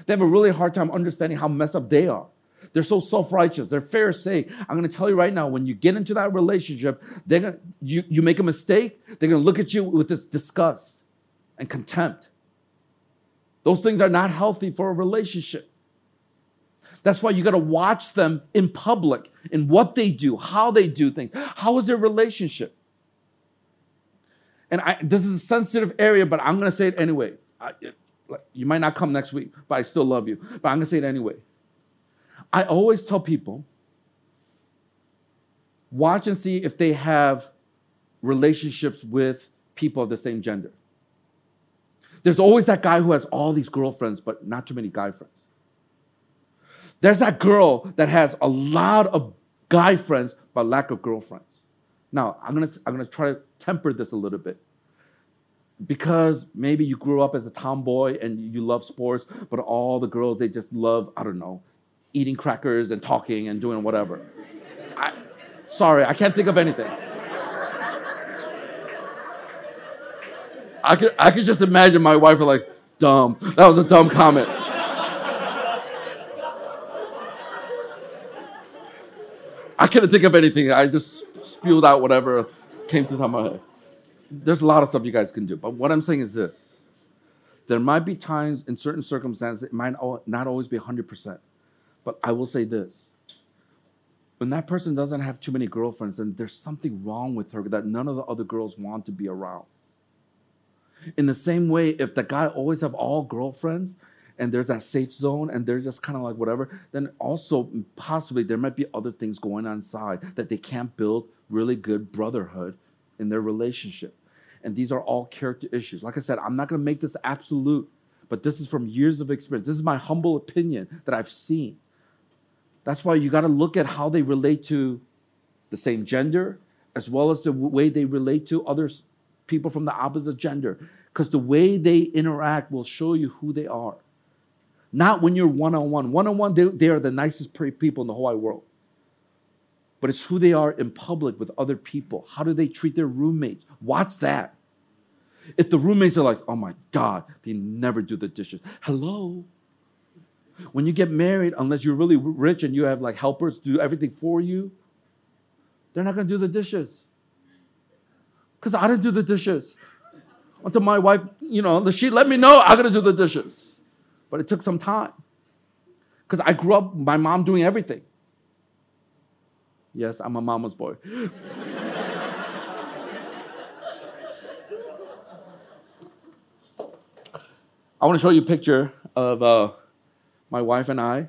They have a really hard time understanding how messed up they are. They're so self-righteous. They're Pharisee. I'm going to tell you right now, when you get into that relationship, they're gonna, you, you make a mistake, they're going to look at you with this disgust and contempt. Those things are not healthy for a relationship. That's why you got to watch them in public, in what they do, how they do things. How is their relationship? And I, this is a sensitive area, but I'm going to say it anyway. I, you might not come next week, but I still love you. But I'm going to say it anyway. I always tell people watch and see if they have relationships with people of the same gender. There's always that guy who has all these girlfriends, but not too many guy friends. There's that girl that has a lot of guy friends, but lack of girlfriends. Now, I'm gonna, I'm gonna try to temper this a little bit. Because maybe you grew up as a tomboy and you love sports, but all the girls, they just love, I don't know, eating crackers and talking and doing whatever. I, sorry, I can't think of anything. I could, I could just imagine my wife like, dumb. That was a dumb comment. I couldn't think of anything. I just spewed out whatever came to my head. There's a lot of stuff you guys can do. But what I'm saying is this there might be times in certain circumstances, it might not always be 100%. But I will say this when that person doesn't have too many girlfriends, then there's something wrong with her that none of the other girls want to be around. In the same way, if the guy always have all girlfriends and there's that safe zone and they're just kind of like whatever, then also possibly there might be other things going on inside that they can't build really good brotherhood in their relationship. And these are all character issues. Like I said, I'm not going to make this absolute, but this is from years of experience. This is my humble opinion that I've seen. That's why you got to look at how they relate to the same gender as well as the way they relate to others people from the opposite gender because the way they interact will show you who they are. Not when you're one on one. One on one, they are the nicest people in the whole world. But it's who they are in public with other people. How do they treat their roommates? Watch that. If the roommates are like, oh my God, they never do the dishes. Hello? When you get married, unless you're really rich and you have like helpers do everything for you, they're not gonna do the dishes because I didn't do the dishes. Until my wife, you know, she let me know I gotta do the dishes. But it took some time. Because I grew up, my mom doing everything. Yes, I'm a mama's boy. I want to show you a picture of uh, my wife and I.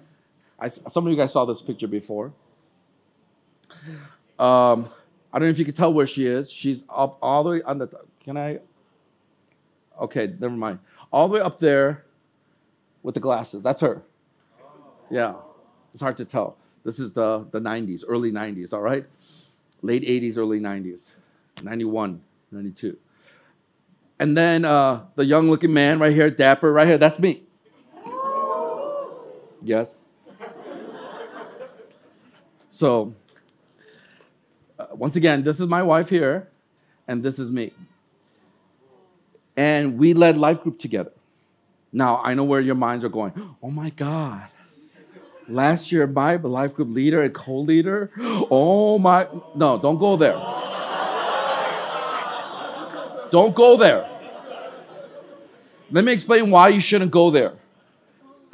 I. Some of you guys saw this picture before. Um, I don't know if you can tell where she is. She's up all the way on the. Can I? Okay, never mind. All the way up there with the glasses. That's her. Yeah, it's hard to tell. This is the, the 90s, early 90s, all right? Late 80s, early 90s, 91, 92. And then uh, the young looking man right here, dapper, right here, that's me. Yes. So uh, once again, this is my wife here, and this is me. And we led life group together. Now, I know where your minds are going. Oh my God. Last year, my life group leader and co leader. Oh my. No, don't go there. Don't go there. Let me explain why you shouldn't go there.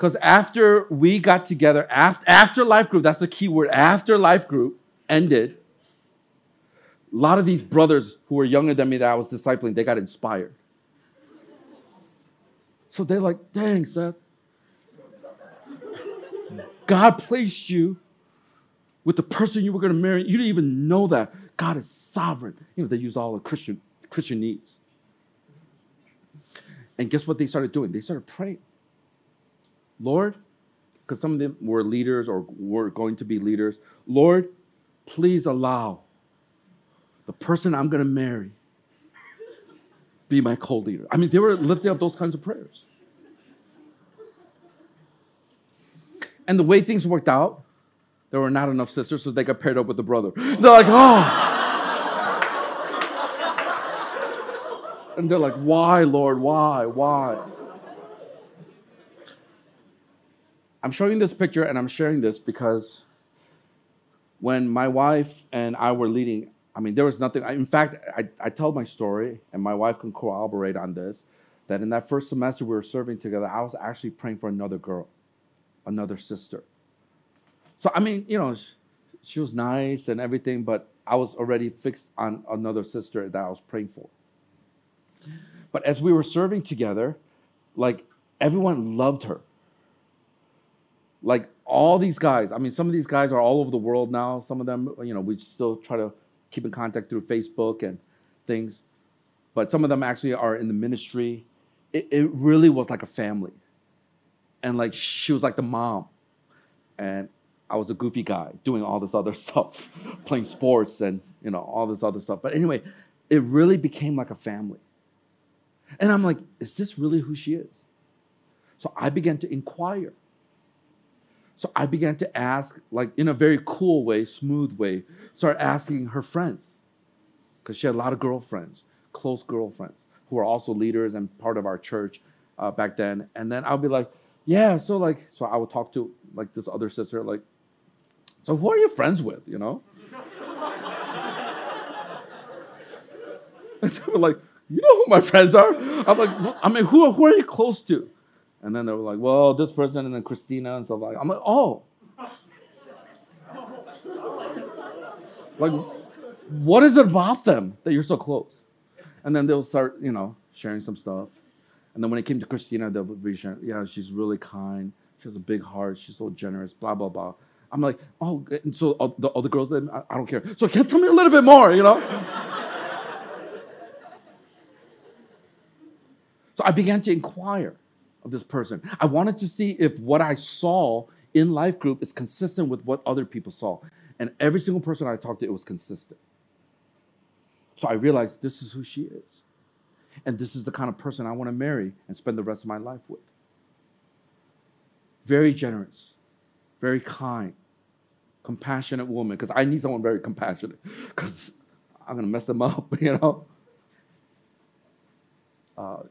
Because after we got together, after, after life group, that's the key word, after life group ended, a lot of these brothers who were younger than me that I was discipling, they got inspired. So they're like, dang, Seth, God placed you with the person you were going to marry. You didn't even know that. God is sovereign. You know, they use all the Christian, Christianese. And guess what they started doing? They started praying. Lord, because some of them were leaders or were going to be leaders, Lord, please allow the person I'm going to marry be my co leader. I mean, they were lifting up those kinds of prayers. And the way things worked out, there were not enough sisters, so they got paired up with the brother. They're like, oh. And they're like, why, Lord? Why? Why? I'm showing this picture and I'm sharing this because when my wife and I were leading, I mean, there was nothing. In fact, I, I told my story, and my wife can corroborate on this that in that first semester we were serving together, I was actually praying for another girl, another sister. So, I mean, you know, she was nice and everything, but I was already fixed on another sister that I was praying for. But as we were serving together, like everyone loved her. Like all these guys, I mean, some of these guys are all over the world now. Some of them, you know, we still try to keep in contact through Facebook and things. But some of them actually are in the ministry. It, it really was like a family. And like she was like the mom. And I was a goofy guy doing all this other stuff, playing sports and you know all this other stuff. But anyway, it really became like a family. And I'm like, is this really who she is? So I began to inquire. So I began to ask, like in a very cool way, smooth way, start asking her friends. Because she had a lot of girlfriends, close girlfriends, who were also leaders and part of our church uh, back then. And then I'll be like, yeah, so like, so I would talk to like this other sister, like, so who are you friends with, you know? Like, you know who my friends are? I'm like, I mean, who, who are you close to? And then they were like, well, this person and then Christina and stuff like I'm like, oh. like, what is it about them that you're so close? And then they'll start, you know, sharing some stuff. And then when it came to Christina, they'll be sharing, yeah, she's really kind. She has a big heart. She's so generous, blah, blah, blah. I'm like, oh, and so all the other girls, I, I don't care. So can tell me a little bit more, you know? so I began to inquire of this person. I wanted to see if what I saw in life group is consistent with what other people saw. And every single person I talked to, it was consistent. So I realized this is who she is. And this is the kind of person I want to marry and spend the rest of my life with. Very generous, very kind, compassionate woman, because I need someone very compassionate, because I'm going to mess them up, you know? Uh,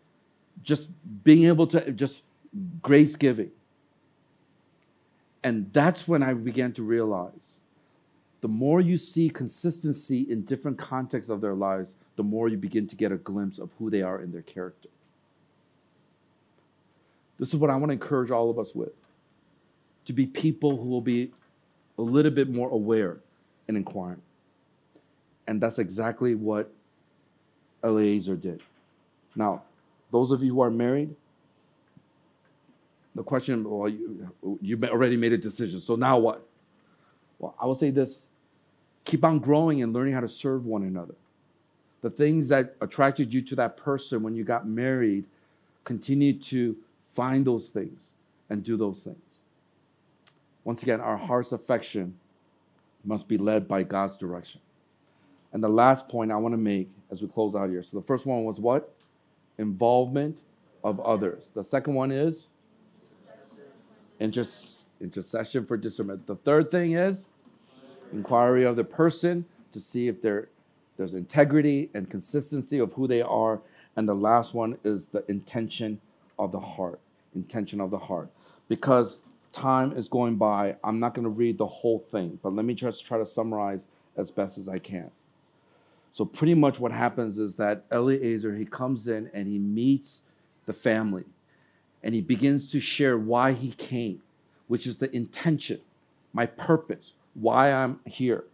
just being able to just grace giving. And that's when I began to realize the more you see consistency in different contexts of their lives, the more you begin to get a glimpse of who they are in their character. This is what I want to encourage all of us with to be people who will be a little bit more aware and inquiring. And that's exactly what Eliezer did. Now, those of you who are married, the question, well, you, you already made a decision, so now what? Well, I will say this keep on growing and learning how to serve one another. The things that attracted you to that person when you got married, continue to find those things and do those things. Once again, our heart's affection must be led by God's direction. And the last point I want to make as we close out here. So the first one was what? Involvement of others. The second one is intercession for discernment. The third thing is inquiry of the person to see if there's integrity and consistency of who they are. And the last one is the intention of the heart. Intention of the heart. Because time is going by. I'm not going to read the whole thing, but let me just try to summarize as best as I can. So pretty much what happens is that Eliezer he comes in and he meets the family and he begins to share why he came, which is the intention, my purpose, why I'm here.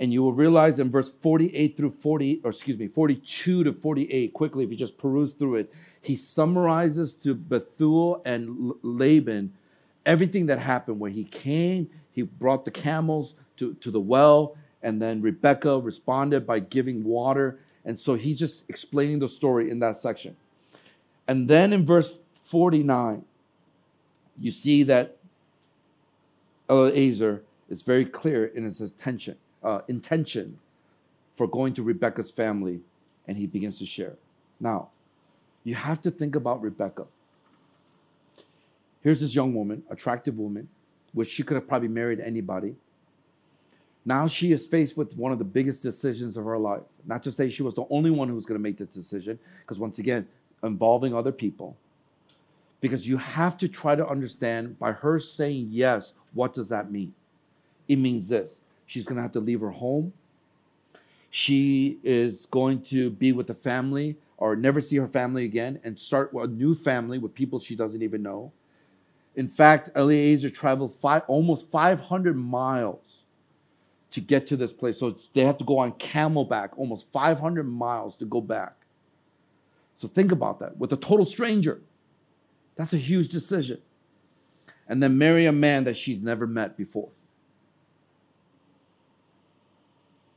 And you will realize in verse 48 through 40, or excuse me, 42 to 48, quickly, if you just peruse through it, he summarizes to Bethuel and Laban everything that happened where he came, he brought the camels to, to the well, and then Rebecca responded by giving water. And so he's just explaining the story in that section. And then in verse 49, you see that Eliezer is very clear in his attention, uh, intention for going to Rebecca's family, and he begins to share. Now, you have to think about Rebecca. Here's this young woman, attractive woman, which she could have probably married anybody. Now she is faced with one of the biggest decisions of her life. Not to say she was the only one who was going to make the decision, because once again, involving other people. Because you have to try to understand by her saying yes, what does that mean? It means this she's going to have to leave her home. She is going to be with the family or never see her family again and start a new family with people she doesn't even know. In fact, Eliezer traveled five, almost 500 miles to get to this place. So they have to go on camelback almost 500 miles to go back. So think about that with a total stranger. That's a huge decision. And then marry a man that she's never met before.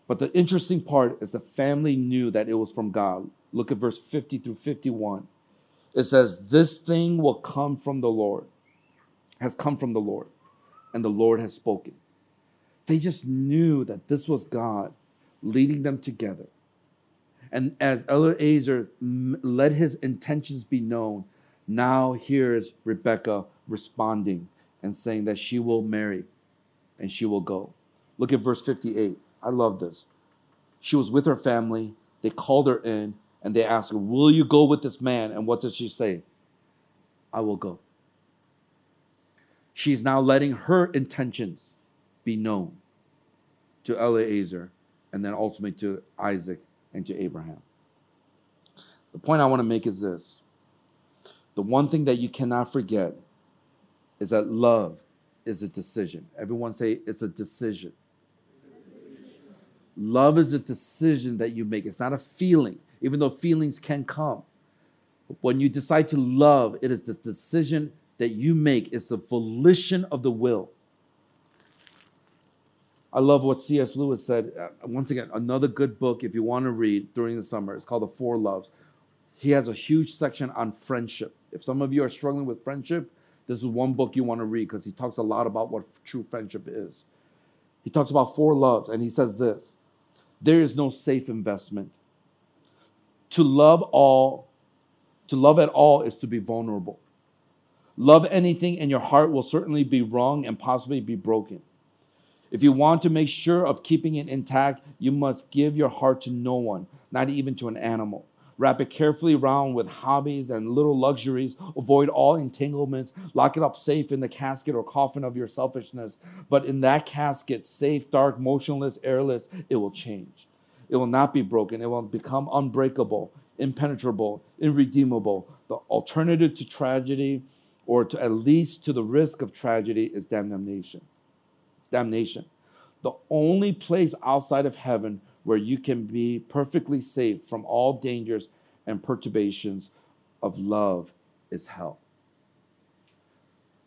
But the interesting part is the family knew that it was from God. Look at verse 50 through 51. It says, This thing will come from the Lord, has come from the Lord, and the Lord has spoken. They just knew that this was God leading them together. And as Eliezer let his intentions be known, now here's Rebecca responding and saying that she will marry and she will go. Look at verse 58. I love this. She was with her family. They called her in and they asked her, Will you go with this man? And what does she say? I will go. She's now letting her intentions be known to Eliezer and then ultimately to Isaac and to Abraham. The point I want to make is this the one thing that you cannot forget is that love is a decision. Everyone say it's a decision. Love is a decision that you make. It's not a feeling, even though feelings can come. When you decide to love, it is the decision that you make. It's a volition of the will. I love what C.S. Lewis said. Uh, once again, another good book if you want to read during the summer. It's called The Four Loves. He has a huge section on friendship. If some of you are struggling with friendship, this is one book you want to read because he talks a lot about what true friendship is. He talks about four loves, and he says this there is no safe investment. To love all, to love at all is to be vulnerable. Love anything, and your heart will certainly be wrong and possibly be broken. If you want to make sure of keeping it intact, you must give your heart to no one, not even to an animal. Wrap it carefully around with hobbies and little luxuries. Avoid all entanglements. Lock it up safe in the casket or coffin of your selfishness. But in that casket, safe, dark, motionless, airless, it will change. It will not be broken. It will become unbreakable, impenetrable, irredeemable. The alternative to tragedy, or to at least to the risk of tragedy, is damnation damnation. The only place outside of heaven where you can be perfectly safe from all dangers and perturbations of love is hell.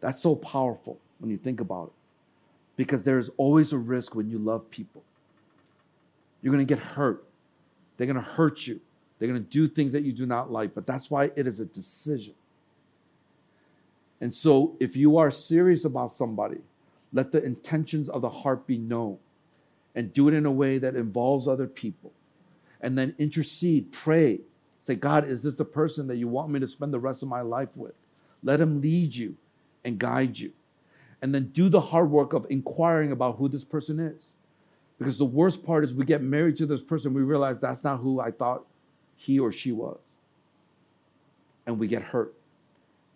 That's so powerful when you think about it. Because there's always a risk when you love people. You're going to get hurt. They're going to hurt you. They're going to do things that you do not like. But that's why it is a decision. And so if you are serious about somebody, let the intentions of the heart be known and do it in a way that involves other people. And then intercede, pray. Say, God, is this the person that you want me to spend the rest of my life with? Let him lead you and guide you. And then do the hard work of inquiring about who this person is. Because the worst part is we get married to this person, we realize that's not who I thought he or she was. And we get hurt.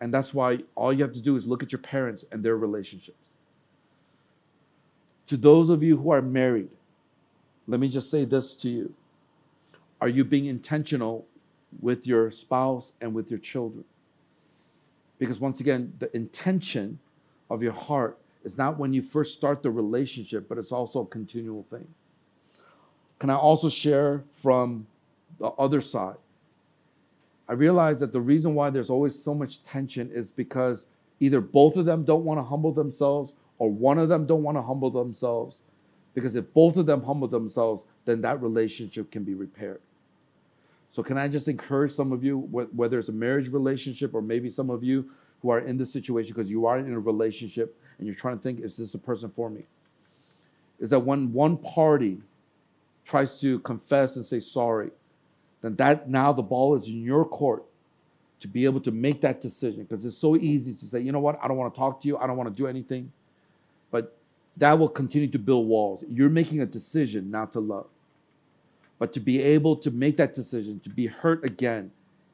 And that's why all you have to do is look at your parents and their relationships. To those of you who are married, let me just say this to you. Are you being intentional with your spouse and with your children? Because once again, the intention of your heart is not when you first start the relationship, but it's also a continual thing. Can I also share from the other side? I realize that the reason why there's always so much tension is because either both of them don't want to humble themselves or one of them don't want to humble themselves because if both of them humble themselves then that relationship can be repaired. So can i just encourage some of you whether it's a marriage relationship or maybe some of you who are in this situation because you are in a relationship and you're trying to think is this a person for me? Is that when one party tries to confess and say sorry then that now the ball is in your court to be able to make that decision because it's so easy to say you know what? I don't want to talk to you. I don't want to do anything that will continue to build walls. You're making a decision not to love. But to be able to make that decision, to be hurt again,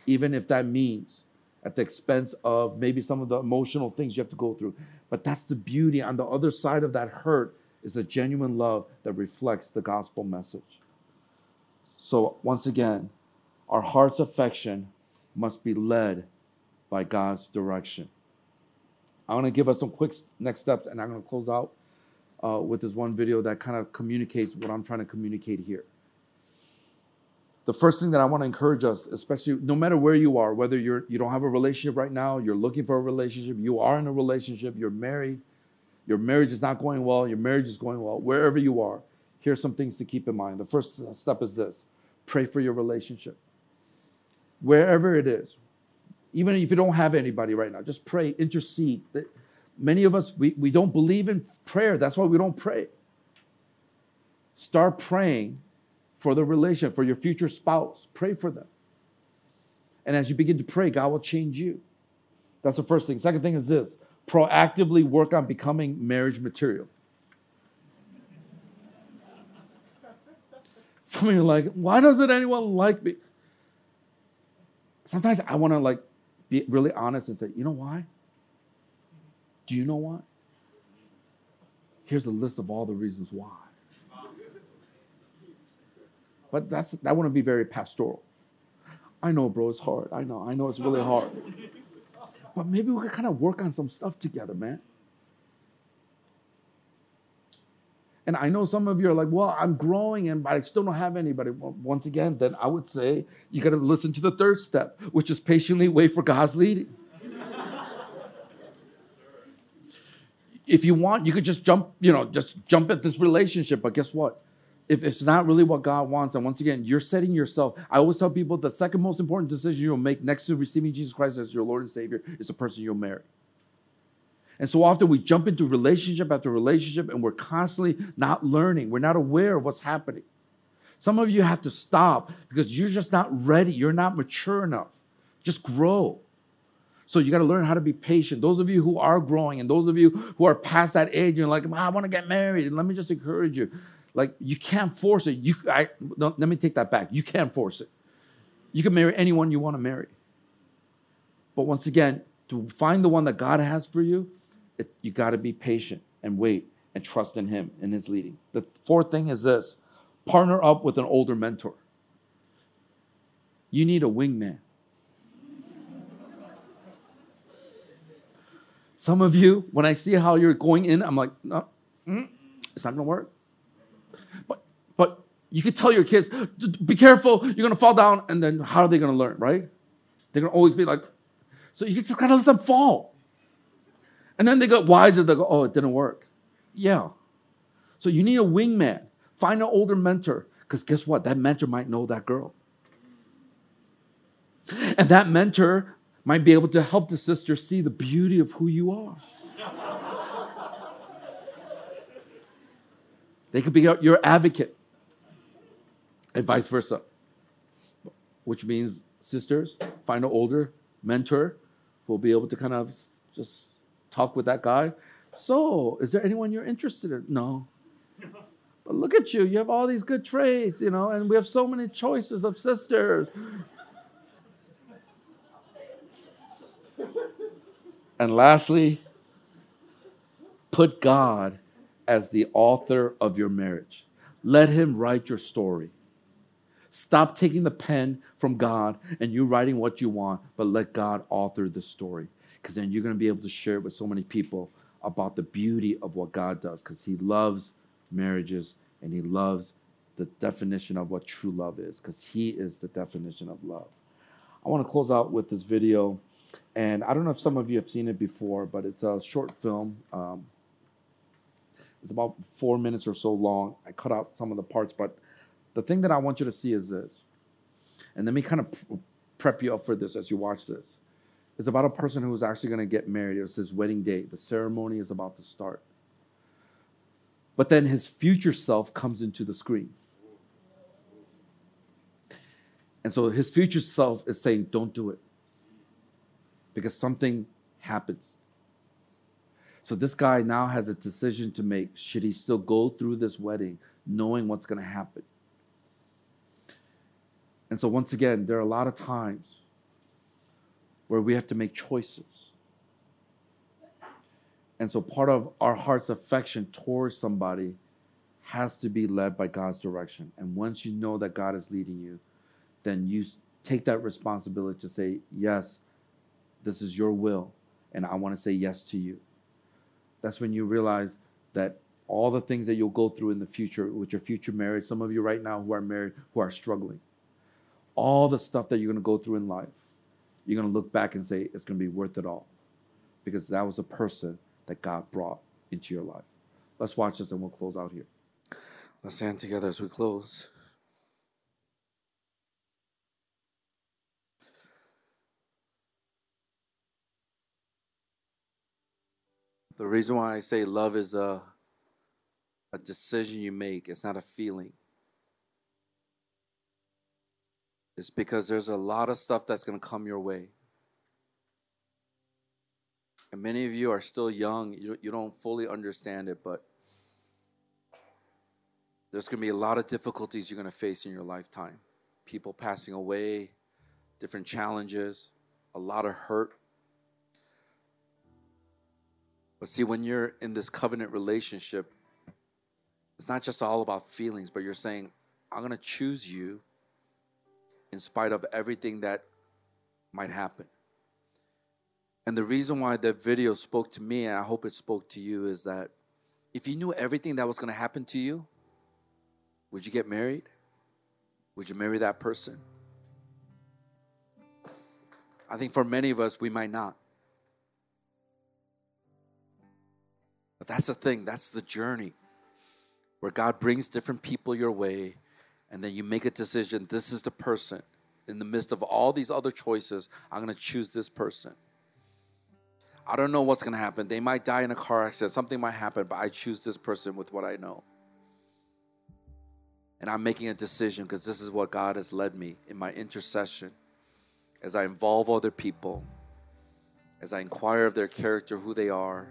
even if that means at the expense of maybe some of the emotional things you have to go through. But that's the beauty. On the other side of that hurt is a genuine love that reflects the gospel message. So, once again, our heart's affection must be led by God's direction. I want to give us some quick next steps, and I'm going to close out uh, with this one video that kind of communicates what I'm trying to communicate here. The first thing that I want to encourage us, especially no matter where you are, whether you're you don't have a relationship right now, you're looking for a relationship, you are in a relationship, you're married, your marriage is not going well, your marriage is going well, wherever you are, here's some things to keep in mind. The first step is this pray for your relationship. Wherever it is, even if you don't have anybody right now, just pray, intercede. Many of us, we, we don't believe in prayer. That's why we don't pray. Start praying for the relation, for your future spouse. Pray for them. And as you begin to pray, God will change you. That's the first thing. Second thing is this proactively work on becoming marriage material. Some of you are like, why doesn't anyone like me? Sometimes I want to like be really honest and say, you know why? Do you know why? Here's a list of all the reasons why. But that's that wouldn't be very pastoral. I know, bro, it's hard. I know, I know it's really hard. But maybe we could kind of work on some stuff together, man. And I know some of you are like, well, I'm growing and but I still don't have anybody. Well, once again, then I would say you got to listen to the third step, which is patiently wait for God's leading. If you want, you could just jump, you know, just jump at this relationship. But guess what? If it's not really what God wants, and once again, you're setting yourself. I always tell people the second most important decision you'll make next to receiving Jesus Christ as your Lord and Savior is the person you'll marry. And so often we jump into relationship after relationship and we're constantly not learning. We're not aware of what's happening. Some of you have to stop because you're just not ready. You're not mature enough. Just grow. So you got to learn how to be patient. Those of you who are growing and those of you who are past that age and like, I want to get married. And let me just encourage you. Like you can't force it. You, I, let me take that back. You can't force it. You can marry anyone you want to marry. But once again, to find the one that God has for you, it, you got to be patient and wait and trust in Him and His leading. The fourth thing is this partner up with an older mentor. You need a wingman. Some of you, when I see how you're going in, I'm like, no, mm, it's not gonna work. But but you could tell your kids, be careful, you're gonna fall down, and then how are they gonna learn, right? They're gonna always be like, so you just gotta let them fall. And then they get wiser, they go, oh, it didn't work. Yeah. So you need a wingman. Find an older mentor. Because guess what? That mentor might know that girl. And that mentor might be able to help the sister see the beauty of who you are. they could be your advocate, and vice versa. Which means, sisters, find an older mentor who will be able to kind of just talk with that guy. So, is there anyone you're interested in? No. But look at you. You have all these good traits, you know, and we have so many choices of sisters. And lastly, put God as the author of your marriage. Let Him write your story. Stop taking the pen from God and you writing what you want, but let God author the story because then you're going to be able to share it with so many people about the beauty of what God does because He loves marriages and He loves the definition of what true love is because He is the definition of love. I want to close out with this video, and I don't know if some of you have seen it before, but it's a short film. Um, it's about four minutes or so long. I cut out some of the parts, but the thing that I want you to see is this. And let me kind of prep you up for this as you watch this. It's about a person who is actually going to get married. It's his wedding day. The ceremony is about to start. But then his future self comes into the screen. And so his future self is saying, Don't do it. Because something happens. So this guy now has a decision to make. Should he still go through this wedding knowing what's going to happen? And so, once again, there are a lot of times where we have to make choices. And so part of our heart's affection towards somebody has to be led by God's direction. And once you know that God is leading you, then you take that responsibility to say, Yes, this is your will, and I want to say yes to you. That's when you realize that all the things that you'll go through in the future with your future marriage, some of you right now who are married who are struggling, all the stuff that you're going to go through in life, you're going to look back and say, It's going to be worth it all. Because that was a person that God brought into your life. Let's watch this and we'll close out here. Let's stand together as we close. The reason why I say love is a, a decision you make, it's not a feeling. It's because there's a lot of stuff that's going to come your way. And many of you are still young, you, you don't fully understand it, but there's going to be a lot of difficulties you're going to face in your lifetime. People passing away, different challenges, a lot of hurt. But see, when you're in this covenant relationship, it's not just all about feelings, but you're saying, I'm going to choose you in spite of everything that might happen. And the reason why that video spoke to me, and I hope it spoke to you, is that if you knew everything that was going to happen to you, would you get married? Would you marry that person? I think for many of us, we might not. That's the thing, that's the journey where God brings different people your way, and then you make a decision this is the person. In the midst of all these other choices, I'm going to choose this person. I don't know what's going to happen. They might die in a car accident, something might happen, but I choose this person with what I know. And I'm making a decision because this is what God has led me in my intercession as I involve other people, as I inquire of their character, who they are,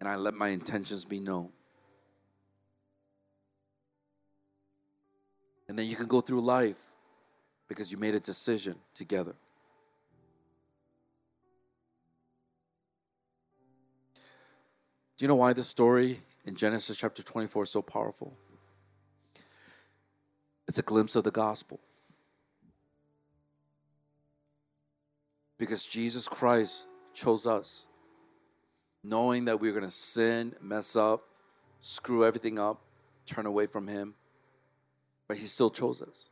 and I let my intentions be known. And then you can go through life because you made a decision together. Do you know why this story in Genesis chapter 24 is so powerful? It's a glimpse of the gospel. Because Jesus Christ chose us, knowing that we we're going to sin, mess up, screw everything up, turn away from Him, but He still chose us.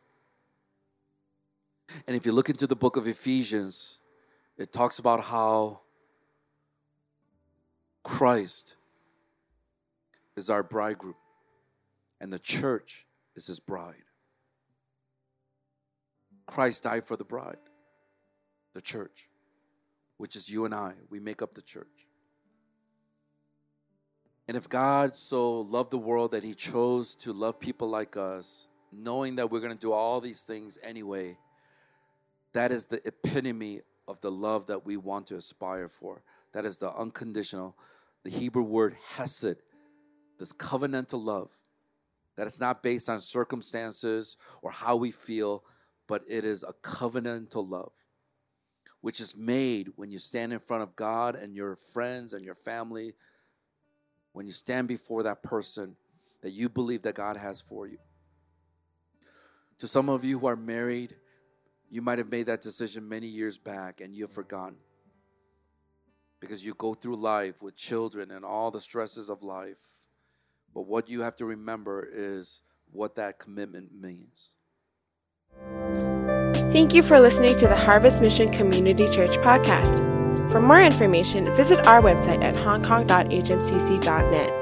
And if you look into the book of Ephesians, it talks about how Christ is our bridegroom, and the church is his bride. Christ died for the bride, the church, which is you and I. We make up the church. And if God so loved the world that he chose to love people like us, knowing that we're going to do all these things anyway, that is the epitome of the love that we want to aspire for. That is the unconditional. The Hebrew word hesed, this covenantal love that is not based on circumstances or how we feel, but it is a covenantal love, which is made when you stand in front of God and your friends and your family, when you stand before that person that you believe that God has for you. To some of you who are married, you might have made that decision many years back and you have forgotten because you go through life with children and all the stresses of life. But what you have to remember is what that commitment means. Thank you for listening to the Harvest Mission Community Church podcast. For more information, visit our website at hongkong.hmcc.net.